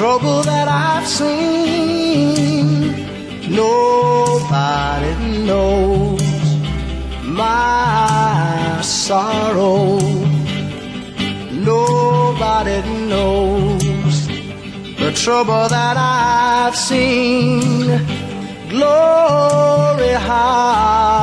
trouble that I've seen. Nobody knows my sorrow. Nobody knows the trouble that I've seen. Glory, hallelujah.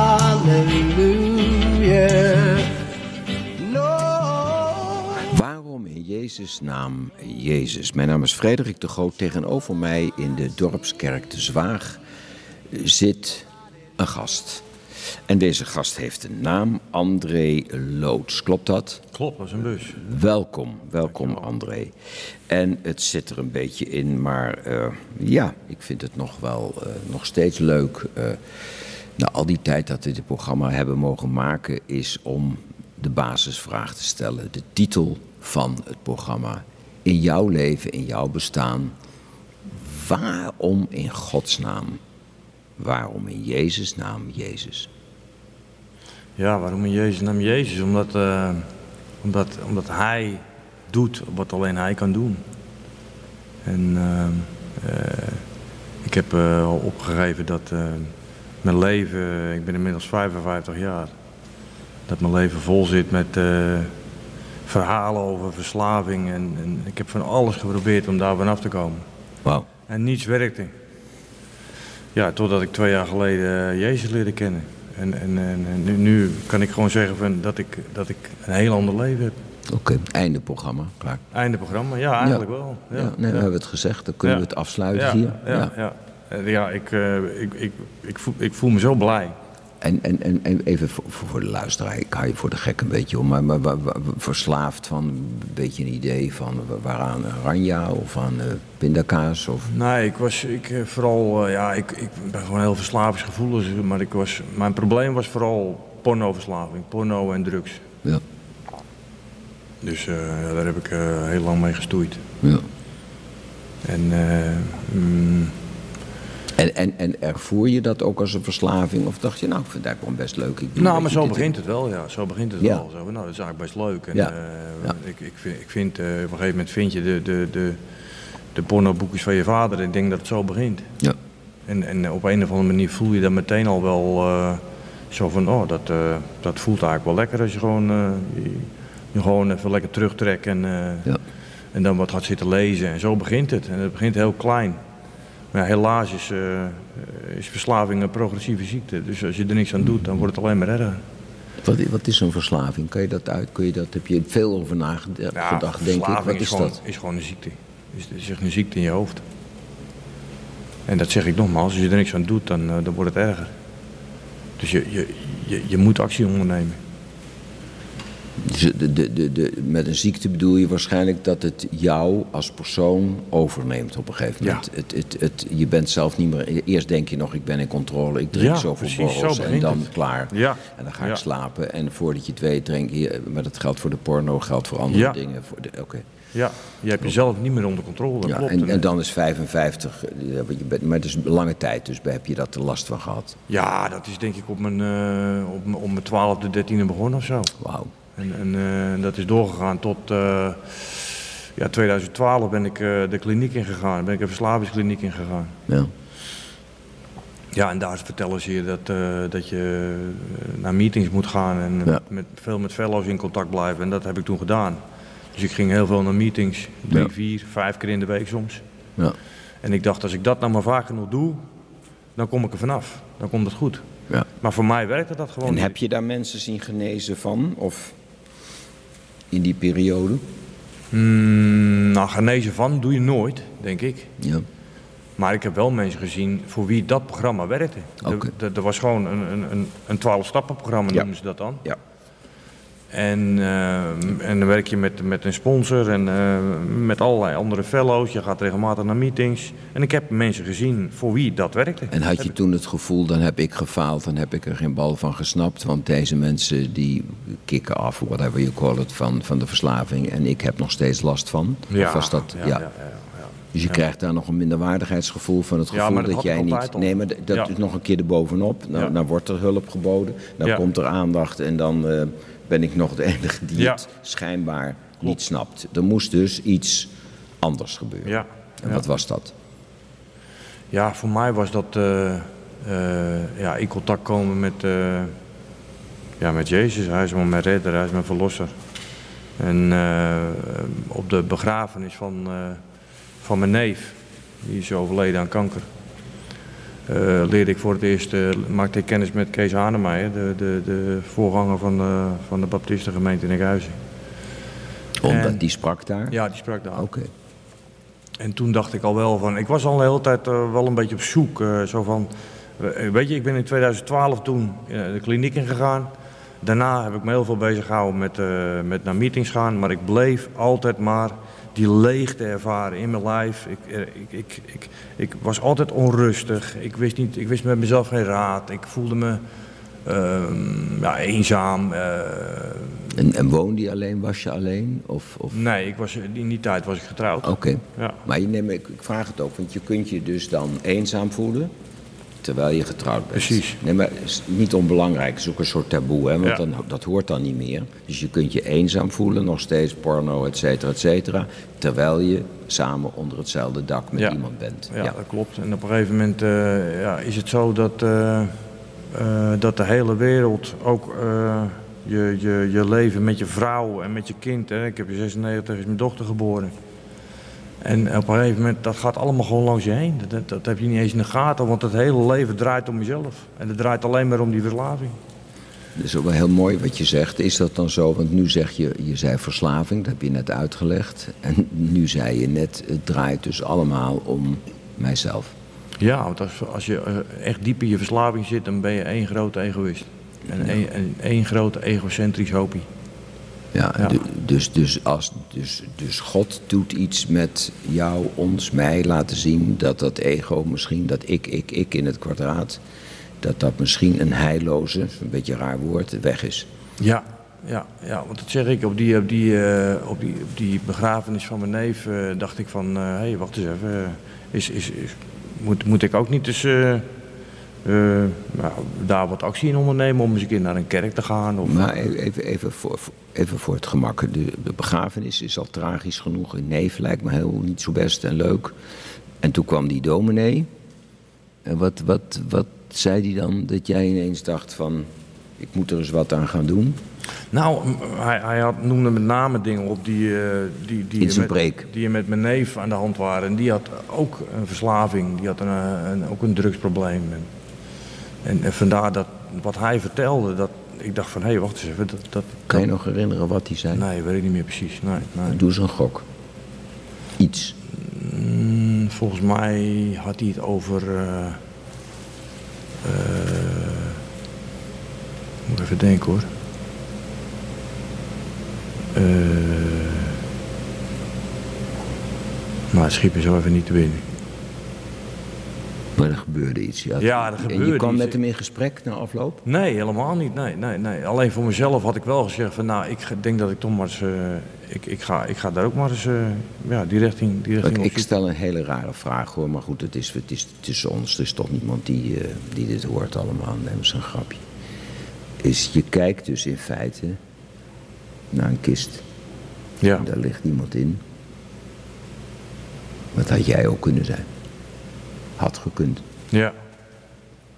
Jezus' naam Jezus? Mijn naam is Frederik de Groot. Tegenover mij in de dorpskerk de Zwaag zit een gast. En deze gast heeft een naam, André Loods. Klopt dat? Klopt, dat is een bus. Welkom, welkom André. En het zit er een beetje in, maar eh, ja, ik vind het nog wel eh, nog steeds leuk. eh, na al die tijd dat we dit programma hebben mogen maken, is om de basisvraag te stellen. De titel van het programma. In jouw leven, in jouw bestaan. Waarom in Gods naam? Waarom in Jezus' naam Jezus? Ja, waarom in Jezus naam Jezus? Omdat, eh, omdat, omdat Hij doet wat alleen Hij kan doen. En eh, eh, ik heb al opgegeven dat mijn leven, ik ben inmiddels 55 jaar, dat mijn leven vol zit met verhalen over verslaving. En, en ik heb van alles geprobeerd om daar vanaf te komen. Wauw. En niets werkte. Ja, totdat ik twee jaar geleden eh, Jezus leerde kennen. En, en, en en nu, nu kan ik gewoon zeggen van dat, ik, dat ik een heel ander leven heb. Oké, einde programma, klaar. Einde programma, ja, eigenlijk wel. Ja, Ja, nee, we hebben het gezegd, dan kunnen we het afsluiten hier. Ja, ja. Ja, ik, eh, ik, ik, ik, voel, ik voel me zo blij. En, en, en, en even voor, de luisteraar, ik hou je voor de gek een beetje om, maar, maar, maar- maar verslaafd van een beetje een idee van wa- waaraan ranja of aan eh, pindakaas of... Nee, ik was ik, eh, vooral, eh, ja, ik, ik ben gewoon heel verslavingsgevoelig, maar ik was, mijn probleem was vooral pornoverslaving, porno en drugs. Ja, Dus daar heb ik heel lang mee gestoeid. ja. En mm, En, en, en ervoer je dat ook als een verslaving of dacht je, nou, ik vind eigenlijk wel best leuk. Ik Nou, maar zo begint het wel, ja. Zo begint het Ja. wel. Zo, nou, dat is eigenlijk best leuk. En, Ja. eh, Ja. Ik, ik vind, ik vind eh, op een gegeven moment vind je de, de, de, de pornoboekjes van je vader. Ik denk dat het zo begint. Ja, En, en op een of andere manier voel je dat meteen al wel eh, zo van, oh, dat, dat voelt eigenlijk wel lekker als je gewoon, je, je gewoon even lekker terugtrekt en, ja. en dan wat gaat zitten lezen. En zo begint het. En het begint heel klein. Maar ja, helaas is, eh, is verslaving een progressieve ziekte. Dus als je er niks aan doet, dan wordt het alleen maar erger. Wat, wat is een verslaving? Kan je dat uit? Kun je dat, heb je veel over nagedacht, Ja, denk ik? Wat is, is gewoon, dat? is gewoon een ziekte. Is, is echt een ziekte in je hoofd. En dat zeg ik nogmaals, als je er niks aan doet, dan, eh, dan wordt het erger. Dus je, je, je, je moet actie ondernemen. Dus de, de, de, de, met een ziekte bedoel je waarschijnlijk dat het jou als persoon overneemt op een gegeven Ja. moment. Het, het, het, je bent zelf niet meer. Eerst denk je nog, ik ben in controle, ik drink Ja, zoveel borrels zo en dan klaar. Ja. En dan ga ik slapen. En voordat je het weet, drink je. Maar dat geldt voor de porno, geldt voor andere dingen. Voor de, oké. Ja, je hebt jezelf niet meer onder controle. Dat Ja, klopt. en, en dan is 55, eh, ja, want je bent, maar het is een lange tijd, dus heb je dat er last van gehad. Ja, dat is denk ik op mijn, op mijn, op mijn 12e, 13e begonnen of zo. Wauw. En, en eh, dat is doorgegaan tot eh, ja, 2012 ben ik eh, de kliniek ingegaan. Ben ik een verslavingskliniek ingegaan. Ja. Ja, en daar vertellen ze je dat, eh, dat je naar meetings moet gaan en Ja. met, veel met fellows in contact blijven. En dat heb ik toen gedaan. Dus ik ging heel veel naar meetings, drie, Ja. vier, vijf keer in de week soms. Ja. En ik dacht, als ik dat nou maar vaak genoeg doe, dan kom ik er vanaf. Dan komt het goed. ja. Maar voor mij werkte dat gewoon En niet. heb je daar mensen zien genezen van? Of in die periode? Mm, nou, genezen van doe je nooit, denk ik. Ja. Maar ik heb wel mensen gezien voor wie dat programma werkte. Er- Oké. Er, er was gewoon een, een, een, een 12-stappen-programma, Ja. noemen ze dat dan. Ja. En, eh, en dan werk je met, met een sponsor en eh, met allerlei andere fellows. Je gaat regelmatig naar meetings. En ik heb mensen gezien voor wie dat werkte. En had je toen het gevoel, dan heb ik gefaald, dan heb ik er geen bal van gesnapt. Want deze mensen die kicken af, whatever you call it, van, van de verslaving. En ik heb nog steeds last van. of was dat, ja, ja, ja, ja, ja. Dus je krijgt daar nog een minderwaardigheidsgevoel van het Ja, gevoel dat jij niet... Nee, maar dat Ja. is nog een keer erbovenop. Nou, Ja. nou wordt er hulp geboden, dan Ja. komt er aandacht en dan eh, ben ik nog de enige die Ja. het schijnbaar niet snapt. Er moest dus iets anders gebeuren. Ja, En wat was dat? Ja, voor mij was dat eh, eh, ja, in contact komen met, eh, ja, met Jezus. Hij is mijn redder, hij is mijn verlosser. En op de begrafenis van, van mijn neef, die is overleden aan kanker, leerde ik voor het eerst, eh, maakte ik kennis met Kees Hanemeijer, de, de, de voorganger van de, van de Baptistengemeente in Enkhuizen. Omdat En- die sprak daar? Ja, die sprak daar. Oké. En toen dacht ik al wel van, ik was al de hele tijd eh, wel een beetje op zoek. eh, zo van, eh, weet je, ik ben in 2012 toen eh, de kliniek ingegaan. Daarna heb ik me heel veel bezig gehouden met, eh, met naar meetings gaan. Maar ik bleef altijd maar die leegte ervaren in mijn lijf. Ik, eh, ik, ik, ik, ik was altijd onrustig. Ik wist, niet, ik wist met mezelf geen raad. Ik voelde me ehm, ja, eenzaam. eh, En, en woonde je alleen? Was je alleen? Of, of... nee, ik was, in die tijd was ik getrouwd. Oké. Ja. Maar je neemt, ik, ik vraag het ook, want je kunt je dus dan eenzaam voelen terwijl je getrouwd bent. Precies. Nee, maar het is niet onbelangrijk. Het is ook een soort taboe, hè, want Ja. dan, dat hoort dan niet meer. Dus je kunt je eenzaam voelen, nog steeds porno, et cetera, et cetera, terwijl je samen onder hetzelfde dak met Ja. iemand bent. Ja, dat klopt. En op een gegeven moment eh, ja, is het zo dat, eh, eh, dat de hele wereld ook je, je, je leven met je vrouw en met je kind. Hè. Ik heb in 96 is mijn dochter geboren. En op een gegeven moment, dat gaat allemaal gewoon langs je heen. Dat, dat, dat heb je niet eens in de gaten, want het hele leven draait om jezelf. En het draait alleen maar om die verslaving. Dat is ook wel heel mooi wat je zegt. Is dat dan zo? Want nu zeg je, je zei verslaving, dat heb je net uitgelegd. En nu zei je net, het draait dus allemaal om mijzelf. Ja, want als, als je eh, echt diep in je verslaving zit, dan ben je één grote egoïst. En één, één grote egocentrisch hopie. Ja, Ja. du- Dus, dus, als, dus, dus God doet iets met jou, ons, mij laten zien dat dat ego misschien, dat ik, ik, ik in het kwadraat, dat dat misschien een heilloze, een beetje een raar woord, weg is. Ja, ja, ja, want dat zeg ik. Op die, op die, eh, op die, op die begrafenis van mijn neef eh, dacht ik van... Hé, hey, wacht eens even. eh, is, is, is, moet, moet ik ook niet eens eh, nou, daar wat actie in ondernemen... om eens een keer naar een kerk te gaan? Of, Maar e- even, even, voor, even voor het gemak. De, de begrafenis is al tragisch genoeg. Een neef lijkt me heel niet zo best en leuk. En toen kwam die dominee. En wat, wat, wat zei die dan dat jij ineens dacht van... ik moet er eens wat aan gaan doen? Nou, hij, hij had, noemde met name dingen op die, eh, die, die, In zijn met, preek. die met mijn neef aan de hand waren. En die had ook een verslaving, die had een, een, ook een drugsprobleem. En, en, vandaar dat wat hij vertelde, dat ik dacht van, hé, hey, wacht eens even. Dat, dat, Kan je nog herinneren wat hij zei? Nee, weet ik niet meer precies. Nee, nee. Doe eens een gok. Iets. Mm, volgens mij had hij het over. eh eh, moet even denken hoor. Eh nou, het schiep is zo even niet te winnen. Maar er gebeurde iets. Ja, Ja, er En je gebeurde kwam iets. met hem in gesprek na afloop? Nee, helemaal niet. Nee, nee, nee. Alleen voor mezelf had ik wel gezegd van nou, ik denk dat ik toch maar eens. eh, ik, ik, ga, ik ga daar ook maar eens eh, ja, die richting, die richting ik stel een hele rare vraag hoor, maar goed, het is, het is tussen ons. Er is toch niemand die, eh, die dit hoort allemaal. Neem eens een grapje. Is, je kijkt dus in feite naar een kist. Ja. Daar ligt niemand in. Wat had jij ook kunnen zijn? Had gekund, ja.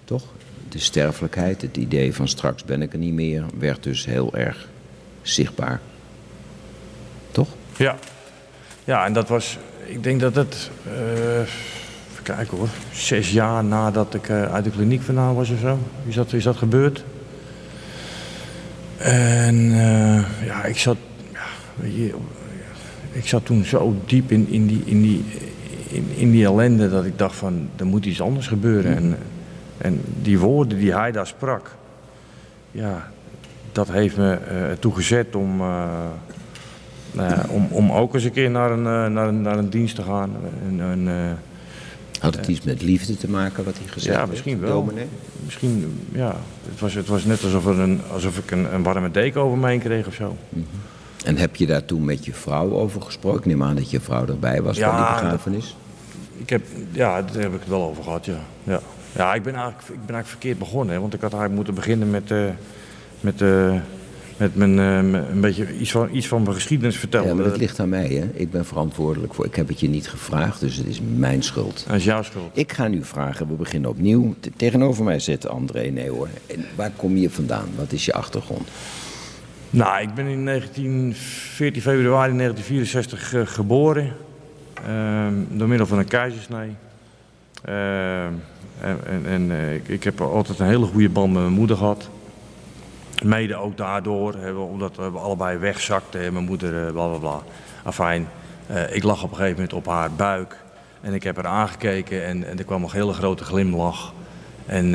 toch? De sterfelijkheid, het idee van straks ben ik er niet meer, werd dus heel erg zichtbaar. Toch? Ja. Ja, en dat was, ik denk dat het, eh, even kijken hoor, zes jaar nadat ik eh, uit de kliniek vandaan was of zo, is dat, is dat gebeurd. En eh, ja, ik zat, ja, weet je, ik zat toen zo diep in, in, die, in, die, in, in die ellende dat ik dacht van, er moet iets anders gebeuren. En, en die woorden die hij daar sprak, ja, dat heeft me eh, ertoe gezet om, eh, nou ja, om, om ook eens een keer naar een, eh, naar een, naar een dienst te gaan. Eh, Had het iets met liefde te maken wat hij gezegd ja, heeft, misschien de wel. dominee? Misschien, ja. Het was, het was net alsof, er een, alsof ik een, een warme deken over me heen kreeg of zo. En heb je daar toen met je vrouw over gesproken? Ik neem aan dat je vrouw erbij was Ja, bij die begrafenis. Ik heb, ja, daar heb ik het wel over gehad, ja. Ja, ja ik, ben eigenlijk, ik ben eigenlijk verkeerd begonnen. Hè, want ik had eigenlijk moeten beginnen met, eh, met, eh, met mijn, eh, een beetje iets van, iets van mijn geschiedenis vertellen. Ja, maar dat ligt aan mij, hè. Ik ben verantwoordelijk voor. Ik heb het je niet gevraagd, dus het is mijn schuld. Dat is jouw schuld. Ik ga nu vragen, we beginnen opnieuw. Te- tegenover mij zit André Neeuwer. En waar kom je vandaan? Wat is je achtergrond? Nou, ik ben in 19, 14 februari 1964 eh, geboren. Ehm, door middel van een keizersnee. Ehm, en en, eh, ik, heb altijd een hele goede band met mijn moeder gehad. Mede ook daardoor, omdat we allebei wegzakten. en Mijn moeder, eh, bla bla bla. Afijn, eh, ik lag op een gegeven moment op haar buik. En ik heb haar aangekeken en, er kwam een hele grote glimlach. En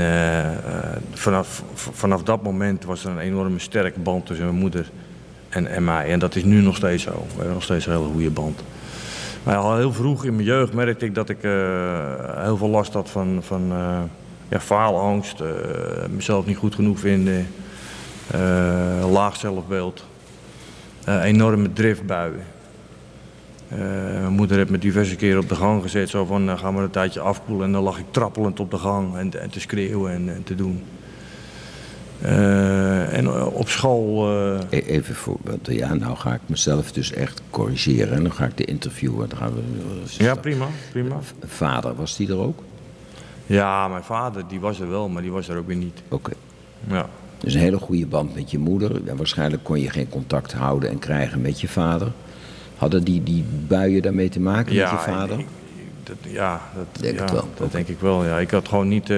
vanaf, vanaf dat moment was er een enorme sterke band tussen mijn moeder en, en mij. En dat is nu nog steeds zo. We hebben nog steeds een hele goede band. Maar al heel vroeg in mijn jeugd merkte ik dat ik eh, heel veel last had van, van eh, ja, faalangst, eh, mezelf niet goed genoeg vinden, laag zelfbeeld, enorme driftbuien. Mijn moeder heeft me diverse keren op de gang gezet, zo van uh, ga een tijdje afkoelen. En dan lag ik trappelend op de gang en, en te schreeuwen en, en te doen. Eh, en eh, op school... eh, E- Even voor, want ja, nou ga ik mezelf dus echt corrigeren. En dan ga ik de interviewen. Dan gaan we, ja, prima, prima. Vader, was die er ook? Ja, mijn vader die was er wel, maar die was er ook weer niet. Oké. Ja. Dus een hele goede band met je moeder. En waarschijnlijk kon je geen contact houden en krijgen met je vader. Hadden die, die buien daarmee te maken met je vader? Dat, ja, dat, Denk ja, wel. dat denk ik wel. Ja. Ik had gewoon niet, eh,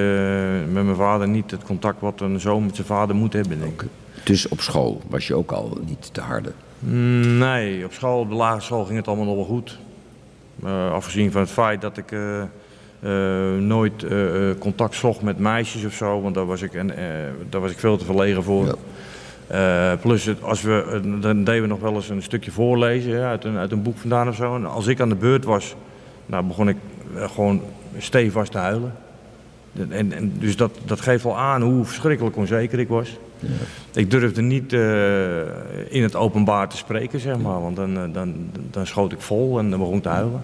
met mijn vader niet het contact wat een zoon met zijn vader moet hebben, denk ik. Dus op school was je ook al niet te harde. Mm, Nee, op school, op de lagere school ging het allemaal nog wel goed. Eh, afgezien van het feit dat ik eh, nooit contact zocht met meisjes of zo, want daar was ik, en, daar was ik veel te verlegen voor. Ja. Plus, het, als we, dan deden we nog wel eens een stukje voorlezen ja, uit, een, uit een boek vandaan of zo. En als ik aan de beurt was, nou, begon ik eh, gewoon stevast te huilen. En, en, dus dat, dat geeft wel aan hoe verschrikkelijk onzeker ik was. Ik durfde niet eh, in het openbaar te spreken, zeg maar. Want dan, eh, dan, dan schoot ik vol en dan begon ik te huilen.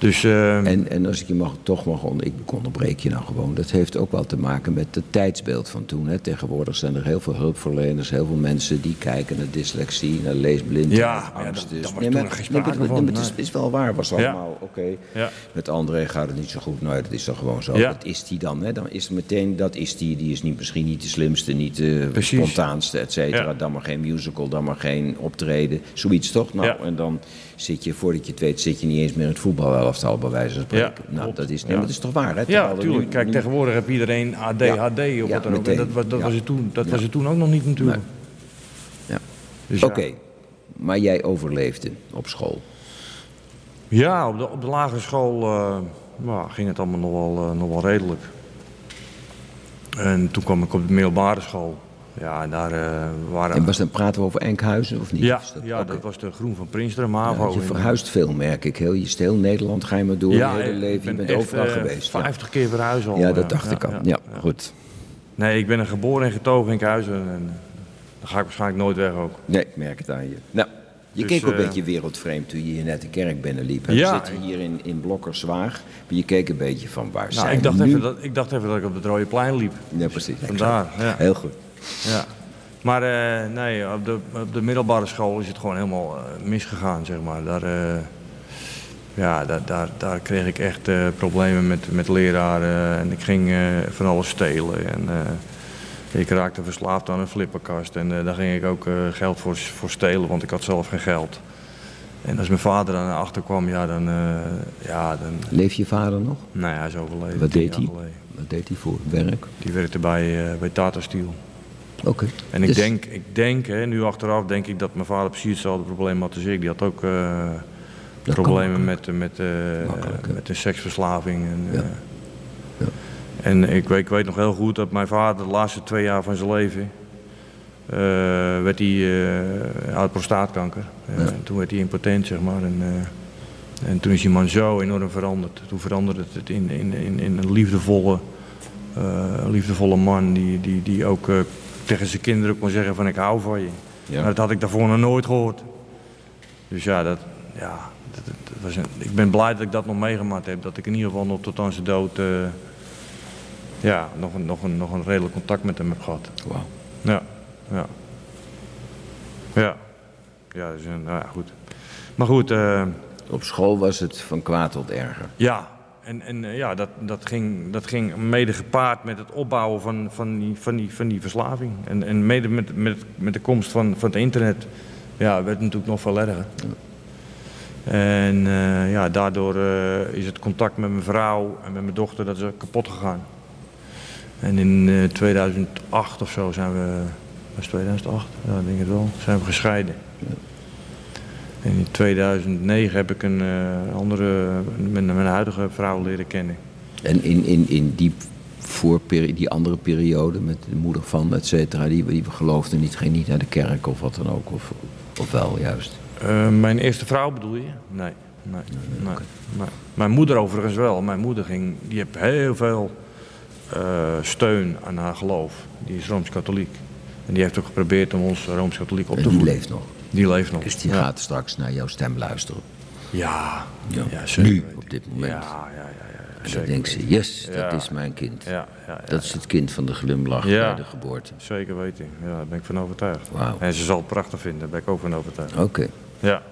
Dus eh, En, en als ik je mag, toch mag onder, ik onderbreek je nou gewoon. Dat heeft ook wel te maken met het tijdsbeeld van toen. Hè. Tegenwoordig zijn er heel veel hulpverleners, heel veel mensen die kijken naar dyslexie, naar leesblindheid, Ja, maar ja, angst. dat- dus- nee, maar, nee, nee, het is, wel waar, was Ja. allemaal oké. Ja. Met André gaat het niet zo goed. Nou, dat is dan gewoon zo. Dat is die dan. Hè. Dan is het meteen, dat is die. Die is niet, misschien niet de slimste, niet de Precies. spontaanste, et cetera. Dan maar geen musical, dan maar geen optreden. Zoiets toch? Nou, en dan zit je, voordat je het weet, zit je niet eens meer in het voetbalelftal, bij wijze van spreken. Ja, nou, dat is, nee, Ja. maar dat is toch waar, hè? ja, natuurlijk. nu- Kijk, tegenwoordig heb iedereen ADHD Ja. of wat dan ook. En dat, was, dat, was, het toen, dat was het toen ook nog niet natuurlijk. Ja. Dus Oké, ja. maar jij overleefde op school. Ja, op de, op de lagere school eh, nou, ging het allemaal nog wel, eh, nog wel redelijk. En toen kwam ik op de middelbare school. Ja, en daar eh, waren... En was dan praten we over Enkhuizen of niet? ja, dat- ja dat was de Groen van Prinsteren, Ja, MAVO. want je verhuist veel, merk ik. Heel, je is heel Nederland, ga je maar door ja, je hele leven. Je ben bent overal eh, geweest. Ja. 50 keer verhuisd al. Ja, dat dacht ik al. Ja, ja. goed. Nee, ik ben er geboren en getogen in Enkhuizen. En eh, dan ga ik waarschijnlijk nooit weg ook. Nee, ik merk het aan je. Nou, je Dus, keek ook een eh, beetje wereldvreemd toen je hier net de kerk binnenliep. Ja, We zitten hier in, in Blokkerswaag. Maar je keek een beetje van waar Nou, zijn ik, dacht nu? even dat, ik dacht even dat ik op het Rode Plein liep. Ja, precies. Vandaar, ja. Heel goed. Ja. Maar eh, nee, op de, op de middelbare school is het gewoon helemaal eh, misgegaan, zeg maar. Daar, eh, ja, daar, daar, daar kreeg ik echt problemen met, met leraren en ik ging van alles stelen. En, ik raakte verslaafd aan een flipperkast en daar ging ik ook geld voor, voor stelen, want ik had zelf geen geld. En als mijn vader dan achter kwam, ja, dan, ja, dan, Leef je vader nog? nou ja, hij is overleden. Wat deed hij? Wat deed hij voor werk? Die werkte bij, bij Tata Steel. Oké. En ik Dus- denk, ik denk hè, nu achteraf denk ik dat mijn vader precies hetzelfde probleem had als ik. Die had ook eh, problemen met, met, eh, met een seksverslaving. En, Ja. eh, Ja. en ik, weet, ik weet nog heel goed dat mijn vader de laatste twee jaar van zijn leven... eh, werd hij uit prostaatkanker. Eh, Ja. Toen werd hij impotent, zeg maar. En, en toen is die man zo enorm veranderd. Toen veranderde het in, in, in, in een liefdevolle, liefdevolle man die, die, die ook tegen zijn kinderen kon zeggen van ik hou van je. Ja. Maar dat had ik daarvoor nog nooit gehoord. Dus ja, dat, ja dat, was een, ik ben blij dat ik dat nog meegemaakt heb. Dat ik in ieder geval nog tot aan zijn dood eh, ja, nog, een, nog, een, nog een redelijk contact met hem heb gehad. Wauw. Ja, ja. Ja. Ja, dus, nou ja, goed. Maar goed, eh, Op school was het van kwaad tot erger. ja. En, en eh, ja, dat, dat, ging, dat ging mede gepaard met het opbouwen van, van, die, van, die, van die verslaving. En, en mede met, met, met de komst van, van het internet ja, werd het natuurlijk nog veel erger. En eh, ja, daardoor eh, is het contact met mijn vrouw en met mijn dochter dat kapot gegaan. En in eh, 2008 of zo zijn we, was het 2008? Ja, ik denk het wel, zijn we gescheiden. En in 2009 heb ik een eh, andere, mijn, mijn huidige vrouw leren kennen. En in, in, in die, voorperi- die andere periode met de moeder van, et cetera, die, die geloofde niet, ging niet naar de kerk of wat dan ook. Of, of wel juist. Eh, mijn eerste vrouw bedoel je? Nee, nee, nee, nee. Mijn moeder overigens wel. Mijn moeder ging, die heeft heel veel eh, steun aan haar geloof. Die is Rooms-Katholiek. En die heeft ook geprobeerd om ons Rooms-Katholiek op En te die voeden. leeft nog. Die leeft nog. Dus die ja. gaat straks naar jouw stem luisteren. Ja, Ja. ja. zeker Nu, op dit moment. Ja, ja, ja. ja, En dan denkt ze, yes, dat Ja. is mijn kind. Ja, ja, ja, Dat is het kind van de glimlach Ja. bij de geboorte. Zeker weten. Ja, daar ben ik van overtuigd. Wauw. En ze zal het prachtig vinden, daar ben ik ook van overtuigd. Oké. Ja.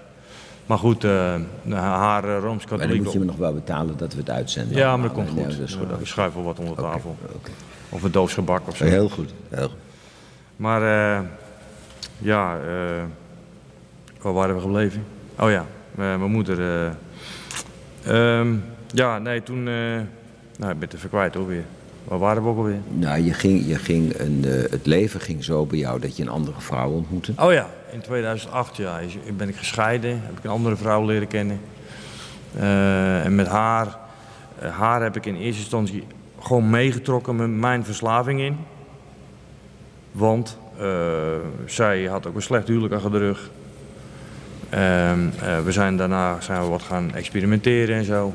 Maar goed, eh, haar eh, Maar dan Rooms-Katholiek... moet je me nog wel betalen dat we het uitzenden. Ja, maar dat komt goed. Ja, we schuiven wel wat onder tafel. oké. Of een doos gebak of zo. Heel goed. Heel goed. Maar eh, ja, eh, waar waren we gebleven? Oh ja, eh, mijn moeder. eh, ehm, ja, nee, toen. eh, nou, ik ben het even kwijt hoor weer. Waar waren we ook alweer? Nou, je ging, je ging een, het leven ging zo bij jou dat je een andere vrouw ontmoette. Oh ja, in 2008 ja, ben ik gescheiden. Heb ik een andere vrouw leren kennen. En met haar, haar heb ik in eerste instantie gewoon meegetrokken met mijn verslaving in. Want zij had ook een slecht huwelijk achter de rug. Ehm, eh, we zijn daarna zijn we wat gaan experimenteren en zo.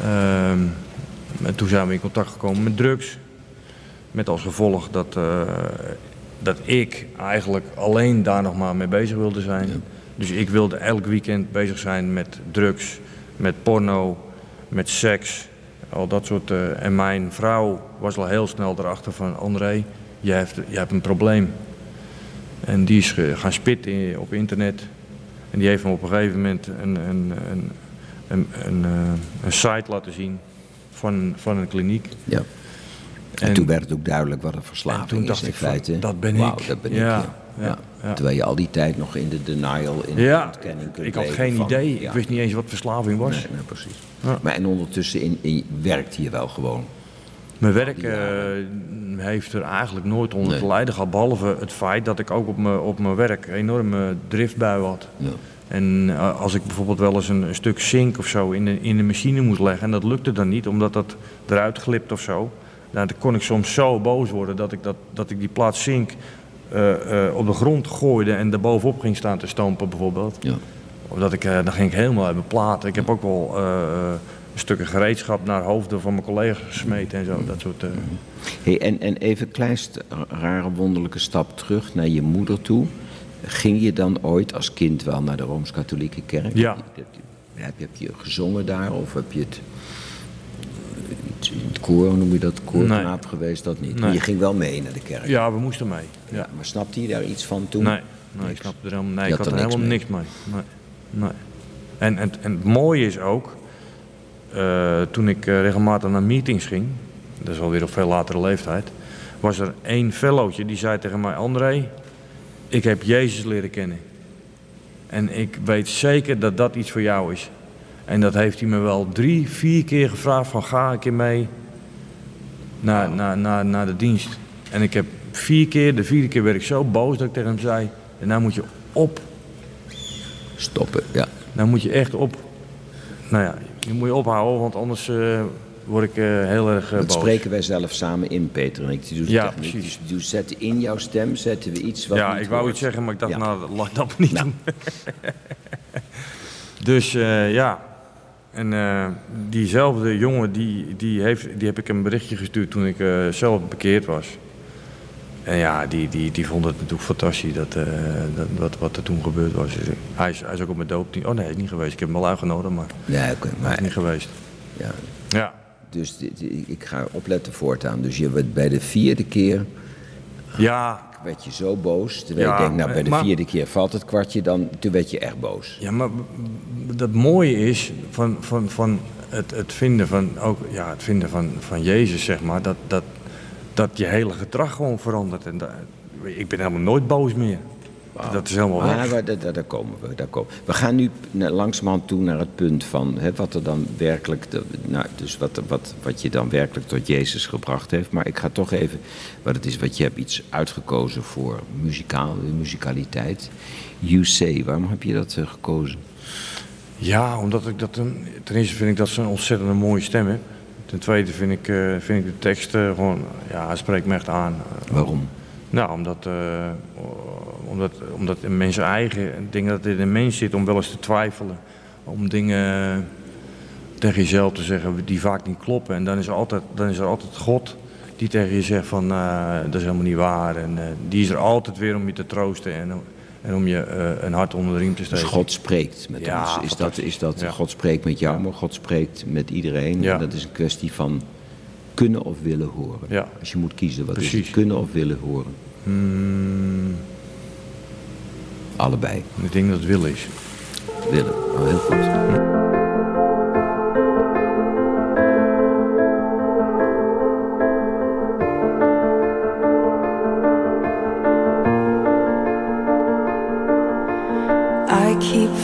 Ehm, en toen zijn we in contact gekomen met drugs. Met als gevolg dat, eh, dat ik eigenlijk alleen daar nog maar mee bezig wilde zijn. Dus ik wilde elk weekend bezig zijn met drugs, met porno, met seks. Al dat soort. eh, en mijn vrouw was al heel snel erachter van André, je hebt, je hebt een probleem. En die is ge- gaan spitten op internet. En die heeft me op een gegeven moment een, een, een, een, een, eh, een site laten zien van, van een kliniek. Ja. En, En- toen werd het ook duidelijk wat een verslaving en toen dacht is in ik van, feite. dat ben Wauw, ik. dat ben ik, ja. ja, Ja. ja. Terwijl je al die tijd nog in de denial, in de ontkenning kunt ik had geen van- idee. Ik wist niet eens wat verslaving was. Nee, nee, precies. Maar en ondertussen in, in, werkte je wel gewoon. Mijn werk eh, heeft er eigenlijk nooit onder Nee. te lijden gehad. Behalve het feit dat ik ook op mijn, op mijn werk enorme driftbui had. Ja. En eh, als ik bijvoorbeeld wel eens een, een stuk zink of zo in de, in de machine moest leggen. En dat lukte dan niet, omdat dat eruit glipt of zo. Nou, dan kon ik soms zo boos worden dat ik, dat, dat ik die plaat zink eh, eh, op de grond gooide. En er bovenop ging staan te stampen bijvoorbeeld. Ja. Of dat ik, eh, dan ging ik helemaal uit mijn plaat. Ik heb ook wel eh, eh, stukken gereedschap naar hoofden van mijn collega's gesmeten en zo. Dat soort, eh, Hey, en, en even een klein st- rare wonderlijke stap terug naar je moeder toe. Ging je dan ooit als kind wel naar de Rooms-Katholieke kerk? Ja. Heb je, heb je, heb je gezongen daar of heb je het... In het koor, noem je dat? Koorknaap geweest, dat niet. Nee. je ging wel mee naar de kerk. Ja, we moesten mee. Ja. Ja, Maar snapte je daar iets van toen? Nee, nee ik Niks. snap er helemaal, nee, ik had er er niks helemaal mee. niks mee. Nee, nee. En, en, en het mooie is ook, toen ik eh, regelmatig naar meetings ging, dat is alweer op veel latere leeftijd, was er één fellowtje die zei tegen mij, André, ik heb Jezus leren kennen. En ik weet zeker dat dat iets voor jou is. En dat heeft hij me wel drie, vier keer gevraagd van ga een keer mee naar, naar, naar, naar de dienst. En ik heb vier keer, de vierde keer werd ik zo boos dat ik tegen hem zei, en nou moet je op, Stoppen, ja. nou moet je echt op. Nou ja, je moet je ophouden, want anders eh, word ik eh, heel erg eh, Dat boos. spreken wij zelf samen in, Peter en ik. Die Ja, techniek. precies. Dus die zetten in jouw stem zetten we iets wat ja, ik wou hoort. iets zeggen, maar ik dacht, Ja. nou, laat dat niet Nou. doen. dus ja, en diezelfde jongen, die, die, heeft, die heb ik een berichtje gestuurd toen ik zelf bekeerd was. En ja, die, die, die vond het natuurlijk fantastisch dat, eh, dat, wat, wat er toen gebeurd was. Dus, hij, is, hij is ook op mijn doop. Oh nee, hij is niet geweest. Ik heb hem al uitgenodigd, maar Ja, oké, hij is maar niet geweest. ja, Ja, dus ik ga opletten voortaan. Dus je wordt bij de vierde keer ja werd je zo boos. Terwijl Ja, je denkt, nou bij de maar- vierde keer valt het kwartje, dan, toen werd je echt boos. Ja, maar dat mooie is van, van, van het, het vinden van ook ja, het vinden van, van Jezus, zeg maar, dat, dat, dat je hele gedrag gewoon verandert. En dat, ik ben helemaal nooit boos meer. Dat is helemaal Maar weg. daar, daar, komen we. Daar komen. we gaan nu langzamerhand toe naar het punt van hè, wat er dan werkelijk, nou, dus wat, wat, wat je dan werkelijk tot Jezus gebracht heeft. Maar ik ga toch even, wat het is, wat je hebt iets uitgekozen voor muzikaal, muzikaliteit. You Say, waarom heb je dat eh, gekozen? Ja, omdat ik dat een, ten eerste vind ik dat ze een ontzettend mooie stem heeft. Ten tweede vind ik, eh, vind ik de tekst eh, gewoon, ja, hij spreekt me echt aan. Waarom? Nou, omdat, eh, omdat, omdat een mens eigen, ik denk dat het in een mens zit om wel eens te twijfelen. Om dingen tegen jezelf te zeggen die vaak niet kloppen. En dan is er altijd, dan is er altijd God die tegen je zegt van eh, dat is helemaal niet waar. En die is er altijd weer om je te troosten en, en om je eh, een hart onder de riem te Dus steken. God spreekt met Ja, ons. Is dat, is dat, Ja. God spreekt met jou, maar God spreekt met iedereen. Ja. En dat is een kwestie van kunnen of willen horen. Als je moet kiezen, wat is het? Kunnen of willen horen? Hmm, Allebei. ik denk dat het wil is. Willen. Oh, heel goed.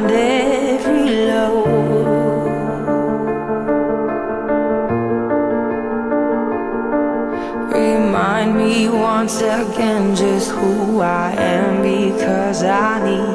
and every low? Remind me once again just who I am because I need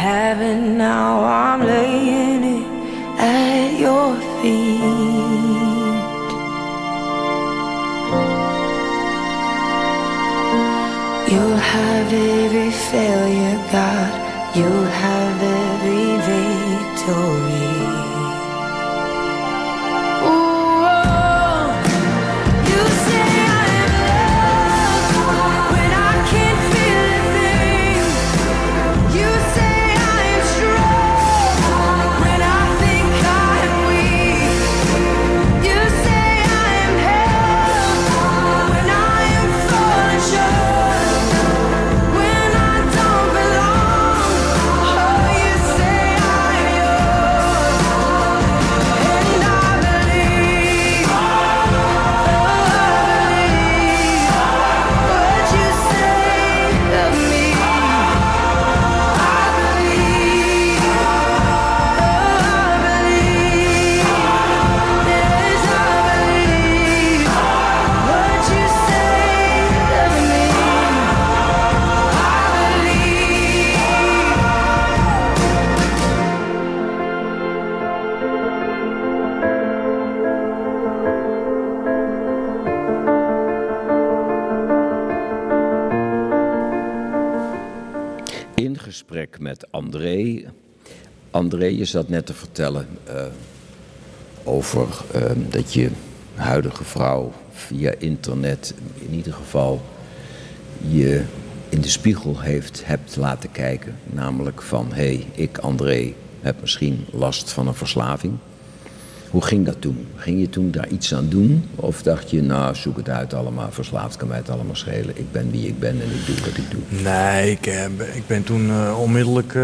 heaven now. I André, je zat net te vertellen eh, over eh, dat je huidige vrouw via internet in ieder geval je in de spiegel heeft, hebt laten kijken. Namelijk van, hé, hey, ik André heb misschien last van een verslaving. Hoe ging dat toen? Ging je toen daar iets aan doen? Of dacht je, nou, zoek het uit allemaal, verslaafd kan mij het allemaal schelen. Ik ben wie ik ben en ik doe wat ik doe. Nee, ik, eh, ik ben toen uh, onmiddellijk...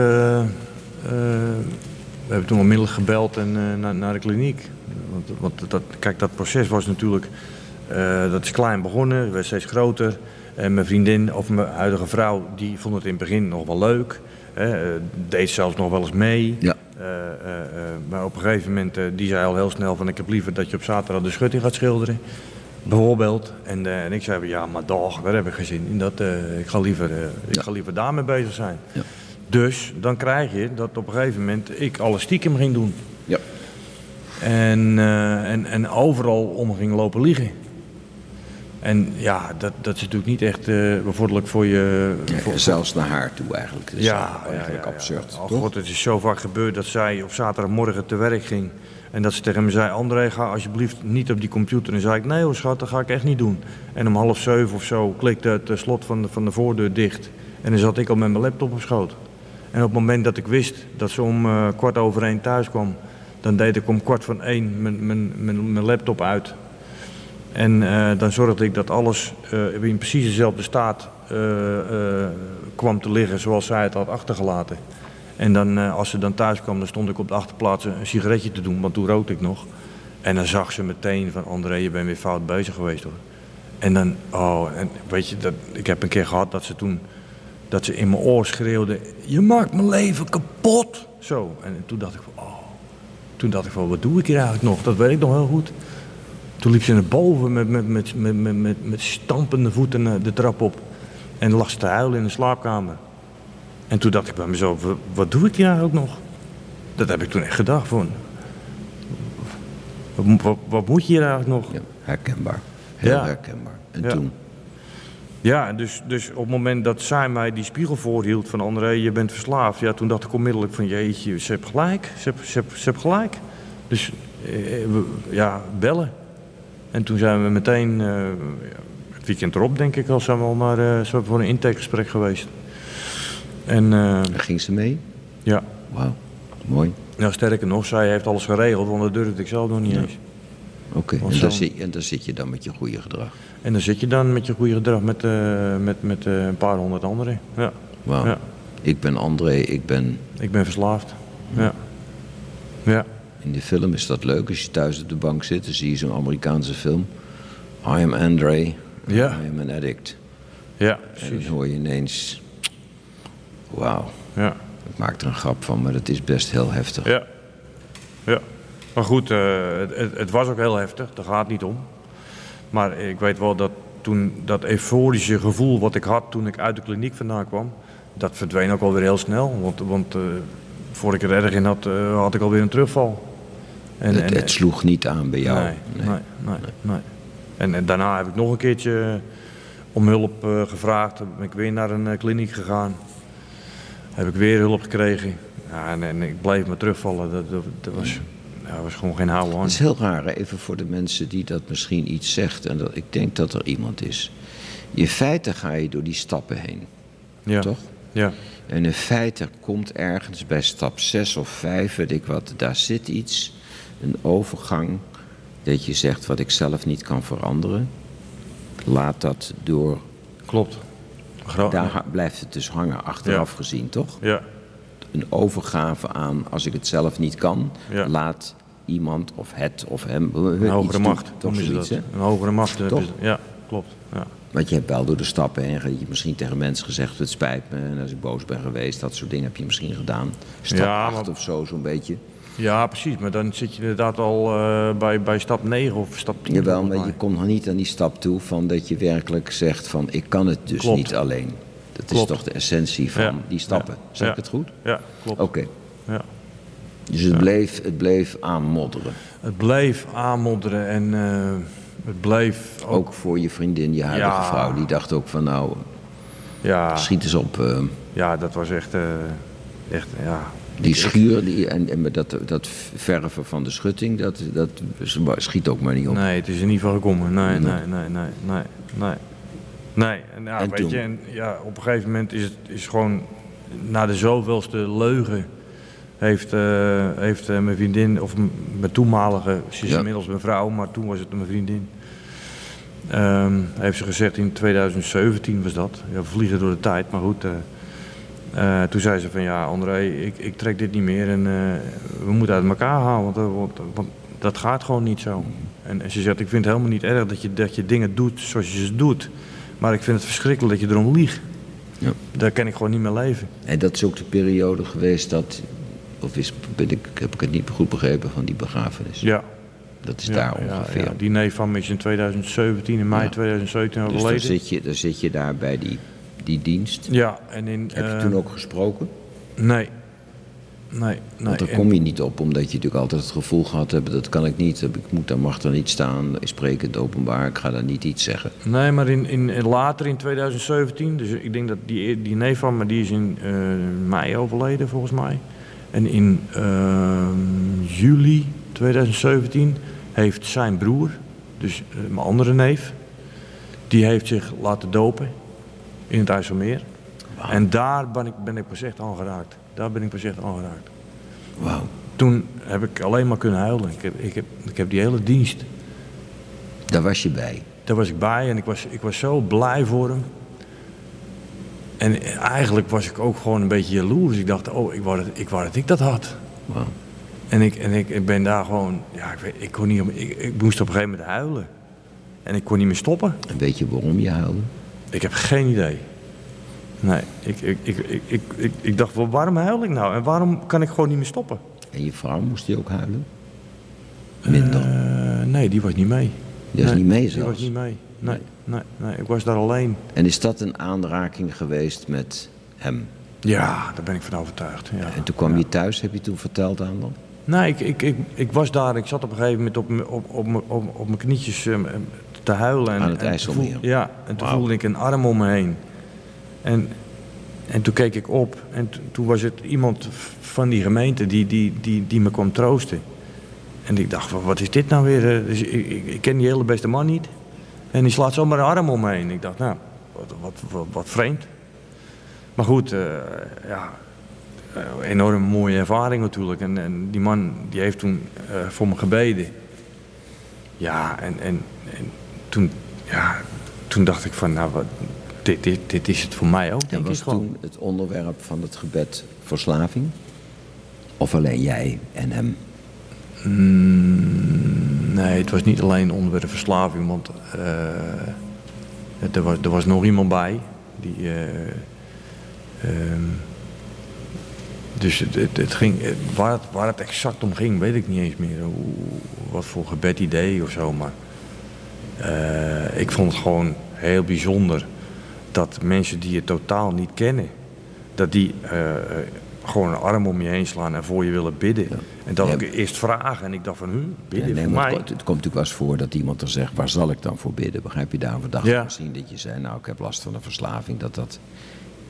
we hebben toen onmiddellijk gebeld en, naar, naar de kliniek. Want, want dat, kijk, dat proces was natuurlijk... dat is klein begonnen, werd steeds groter. En mijn vriendin, of mijn huidige vrouw, die vond het in het begin nog wel leuk. Hè, deed zelfs nog wel eens mee. Ja. Uh, uh, maar op een gegeven moment, die zei al heel snel van ik heb liever dat je op zaterdag de schutting gaat schilderen. Bijvoorbeeld. En, en ik zei ja, maar dag, daar heb ik geen zin in. Dat, ik, ga liever, ik ga liever daarmee bezig zijn. Ja. Dus dan krijg je dat op een gegeven moment ik alles stiekem ging doen. Ja. En, en, en overal om ging lopen liegen. En ja, dat, dat is natuurlijk niet echt uh, bevorderlijk voor je... Voor, ja, zelfs naar haar toe eigenlijk. Dat is ja, eigenlijk ja, absurd. Oh god, het is zo vaak gebeurd dat zij op zaterdagmorgen te werk ging. En dat ze tegen me zei, André, ga alsjeblieft niet op die computer. En zei ik, nee hoor schat, dat ga ik echt niet doen. En om half zeven of zo klikte het eh, slot van de, van de voordeur dicht. En dan zat ik al met mijn laptop op schoot. En op het moment dat ik wist dat ze om uh, kwart over één thuis kwam... dan deed ik om kwart van één mijn, mijn, mijn, laptop uit... En uh, dan zorgde ik dat alles uh, in precies dezelfde staat kwam te liggen zoals zij het had achtergelaten. En dan, als ze dan thuis kwam, dan stond ik op de achterplaats een sigaretje te doen, want toen rookte ik nog. En dan zag ze meteen van André, je bent weer fout bezig geweest hoor. En dan, oh, en weet je, dat, ik heb een keer gehad dat ze toen, dat ze in mijn oor schreeuwde, je maakt mijn leven kapot. Zo, en toen dacht ik van, oh, toen dacht ik van, wat doe ik hier eigenlijk nog? Dat weet ik nog heel goed. Toen liep ze naar boven met, met, met, met, met, met stampende voeten de trap op. En lag ze te huilen in de slaapkamer. En toen dacht ik bij mezelf, wat doe ik hier ook nog? Dat heb ik toen echt gedacht van. Wat, wat, wat moet je hier eigenlijk nog? Ja, herkenbaar. Heel ja. herkenbaar. En ja. toen? Ja, dus, dus op het moment dat zij mij die spiegel voorhield van André, je bent verslaafd. Ja, toen dacht ik onmiddellijk van jeetje, ze heeft gelijk. Ze heeft, ze ze gelijk. Dus eh, ja, bellen. En toen zijn we meteen, uh, het weekend erop denk ik al, zijn we al naar, uh, zijn we voor een intakegesprek geweest. En, uh, ging ze mee? Ja. Wauw, mooi. Nou, sterker nog, zij heeft alles geregeld, want dat durfde ik zelf nog niet Ja. eens. Oké, en, daar zit- en zit je dan met je goede gedrag. En dan zit je dan met je goede gedrag met, eh, met, met eh, een paar honderd anderen. Ja. Wauw. Ja. Ik ben André, ik ben... Ik ben verslaafd. Ja. Ja. In de film is dat leuk als je thuis op de bank zit. Dan zie je zo'n Amerikaanse film. I am André, Ja. I am an addict. Ja, En dan hoor je ineens... Wauw, Ja. ik maak er een grap van, maar dat is best heel heftig. Ja. Ja. Maar goed, eh, het, het, was ook heel heftig, daar gaat het niet om. Maar ik weet wel dat toen dat euforische gevoel wat ik had toen ik uit de kliniek vandaan kwam, dat verdween ook alweer heel snel. Want, want eh, voor ik er erg in had, eh, had ik alweer een terugval. En, het, en- het sloeg niet aan bij jou. Nee, nee, nee, nee. En, en daarna heb ik nog een keertje om hulp gevraagd. Dan ben ik weer naar een kliniek gegaan. Heb ik weer hulp gekregen. Ja, en, en ik bleef maar terugvallen. Dat, dat, dat was, ja, was gewoon geen houden aan. Het is heel raar, even voor de mensen die dat misschien iets zegt. En dat, ik denk dat er iemand is. In feite ga je door die stappen heen, Ja. toch? Ja. En in feite komt ergens bij stap 6 of 5, weet ik wat, daar zit iets, een overgang, dat je zegt wat ik zelf niet kan veranderen. Laat dat door, Klopt. Gro- daar blijft het dus hangen, achteraf gezien, toch? Ja. Een overgave aan, als ik het zelf niet kan, Ja. laat iemand of het of hem Een hogere macht. Toch zoiets? Een hogere macht. eh, Toch? dus- Ja, klopt. Ja. Want je hebt wel door de stappen heen, je hebt misschien tegen mensen gezegd, het spijt me, en als ik boos ben geweest, dat soort dingen heb je misschien gedaan. Stap Ja, 8 maar- of zo, zo'n beetje. ja, precies. Maar dan zit je inderdaad al eh, bij, bij stap 9 of stap 10. Jawel, maar je komt nog niet aan die stap toe van dat je werkelijk zegt van ik kan het dus Klopt. niet alleen. Dat is toch de essentie van Ja. die stappen. Zeg ik het goed? Ja, klopt. Oké. Ja. Dus het, bleef, het bleef aanmodderen. Het bleef aanmodderen en eh, het bleef ook... Ook voor je vriendin, je huidige Ja. vrouw. Die dacht ook van nou, ja, schiet eens op. eh, ja, dat was echt, eh, echt ja. Die schuur die, en, dat, dat verven van de schutting, dat, dat schiet ook maar niet op. Nee, het is in ieder geval gekomen. Nee, nee, nee, nee, nee, nee. Nee, en, ja, En weet toen? je, en, ja, op een gegeven moment is het is gewoon, na de zoveelste leugen, heeft, eh, heeft eh, mijn vriendin, of mijn toenmalige, ze is Ja. inmiddels mijn vrouw, maar toen was het mijn vriendin, ehm, heeft ze gezegd in 2017 was dat, ja, we vliegen door de tijd, maar goed. eh, toen zei ze van ja, André, ik, ik trek dit niet meer en we moeten uit elkaar halen, want, want, want dat gaat gewoon niet zo. En, en ze zegt, ik vind het helemaal niet erg dat je, dat je dingen doet zoals je ze doet, maar ik vind het verschrikkelijk dat je erom liegt. Ja. Daar kan ik gewoon niet meer leven. En dat is ook de periode geweest dat, of is, ben ik, heb ik het niet goed begrepen van die begrafenis? Ja. Dat is ja, daar ongeveer. ja. Die neef van me is in 2017, in mei Ja. 2017 dus dan overleden. zit, je, dan zit je daar bij die, die dienst. Ja, en in... Heb je eh, toen ook gesproken? Nee. Nee, nee. Want daar kom je niet op, omdat je natuurlijk altijd het gevoel gehad hebt, dat kan ik niet, ik moet, daar mag er niet staan, ik spreek het openbaar, ik ga daar niet iets zeggen. Nee, maar in, in, in- later in 2017, dus ik denk dat die, die neef van me, die is in eh, mei overleden volgens mij. En in ehm, juli 2017 heeft zijn broer, dus eh, mijn andere neef, die heeft zich laten dopen in het IJsselmeer. En daar ben ik, ben ik pas echt aangeraakt. Daar ben ik pas echt aangeraakt. Wauw. Toen heb ik alleen maar kunnen huilen. Ik heb, ik heb, ik heb die hele dienst Daar was je bij. daar was ik bij en ik was, ik was zo blij voor hem. En eigenlijk was ik ook gewoon een beetje jaloers. Ik dacht, oh, ik wou dat ik, wou dat, ik dat had. Wauw. En ik, en ik, ik ben daar gewoon, ja, ik, weet, ik, kon niet, om- ik, ik moest op een gegeven moment huilen. En ik kon niet meer stoppen. En weet je waarom je huilde? Ik heb geen idee. Nee, ik, ik, ik, ik, ik, ik, ik dacht, wel, waarom huil ik nou? En waarom kan ik gewoon niet meer stoppen? En je vrouw moest die ook huilen? Minder. Eh, nee, die was niet mee. Die was Nee, niet mee Die zelfs? was niet mee. Nee, nee, nee, ik was daar alleen. En is dat een aanraking geweest met hem? Ja, daar ben ik van overtuigd. Ja. En toen kwam je thuis, heb je toen verteld aan dan? Nee, ik, ik, ik, ik was daar. Ik zat op een gegeven moment op, mijn- op, op, op, op mijn knietjes eh, te huilen. En, Aan het IJsselmeer. Ja, en toen voelde ik een arm om me heen. En, en toen keek ik op. En toen was het iemand van die gemeente die, die, die, die me kwam troosten. En ik dacht, wat is dit nou weer? eh, Dus ik, ken die hele beste man niet. En die slaat zomaar een arm om me heen. Ik dacht, nou, wat, wat, wat, vreemd. Maar goed, eh, ja, eh, enorm mooie ervaring natuurlijk. En, en die man die heeft toen voor me gebeden. Ja, en, en, en toen, ja, toen dacht ik van, nou, wat, dit, dit, dit is het voor mij ook, En denk was ik gewoon. toen het onderwerp van het gebed verslaving? Of alleen jij en hem? Mm, nee, het was niet alleen onderwerp verslaving, want eh, het- er, was, er was nog iemand bij. Die, eh, ehm, dus het, het, het ging, eh, waar, het, waar het exact om ging, weet ik niet eens meer. Hoe, wat voor gebed idee of zo. Maar ik vond het gewoon heel bijzonder dat mensen die je totaal niet kennen, dat die eh, eh, gewoon een arm om je heen slaan en voor je willen bidden. En dat Ja. ik eerst vragen en ik dacht van, huh, bidden Ja, nee, voor mij? het, komt- natuurlijk wel eens voor dat iemand er zegt, waar zal ik dan voor bidden? Begrijp je daarvoor dacht Ja. misschien dat je zei, nou ik heb last van een verslaving, dat dat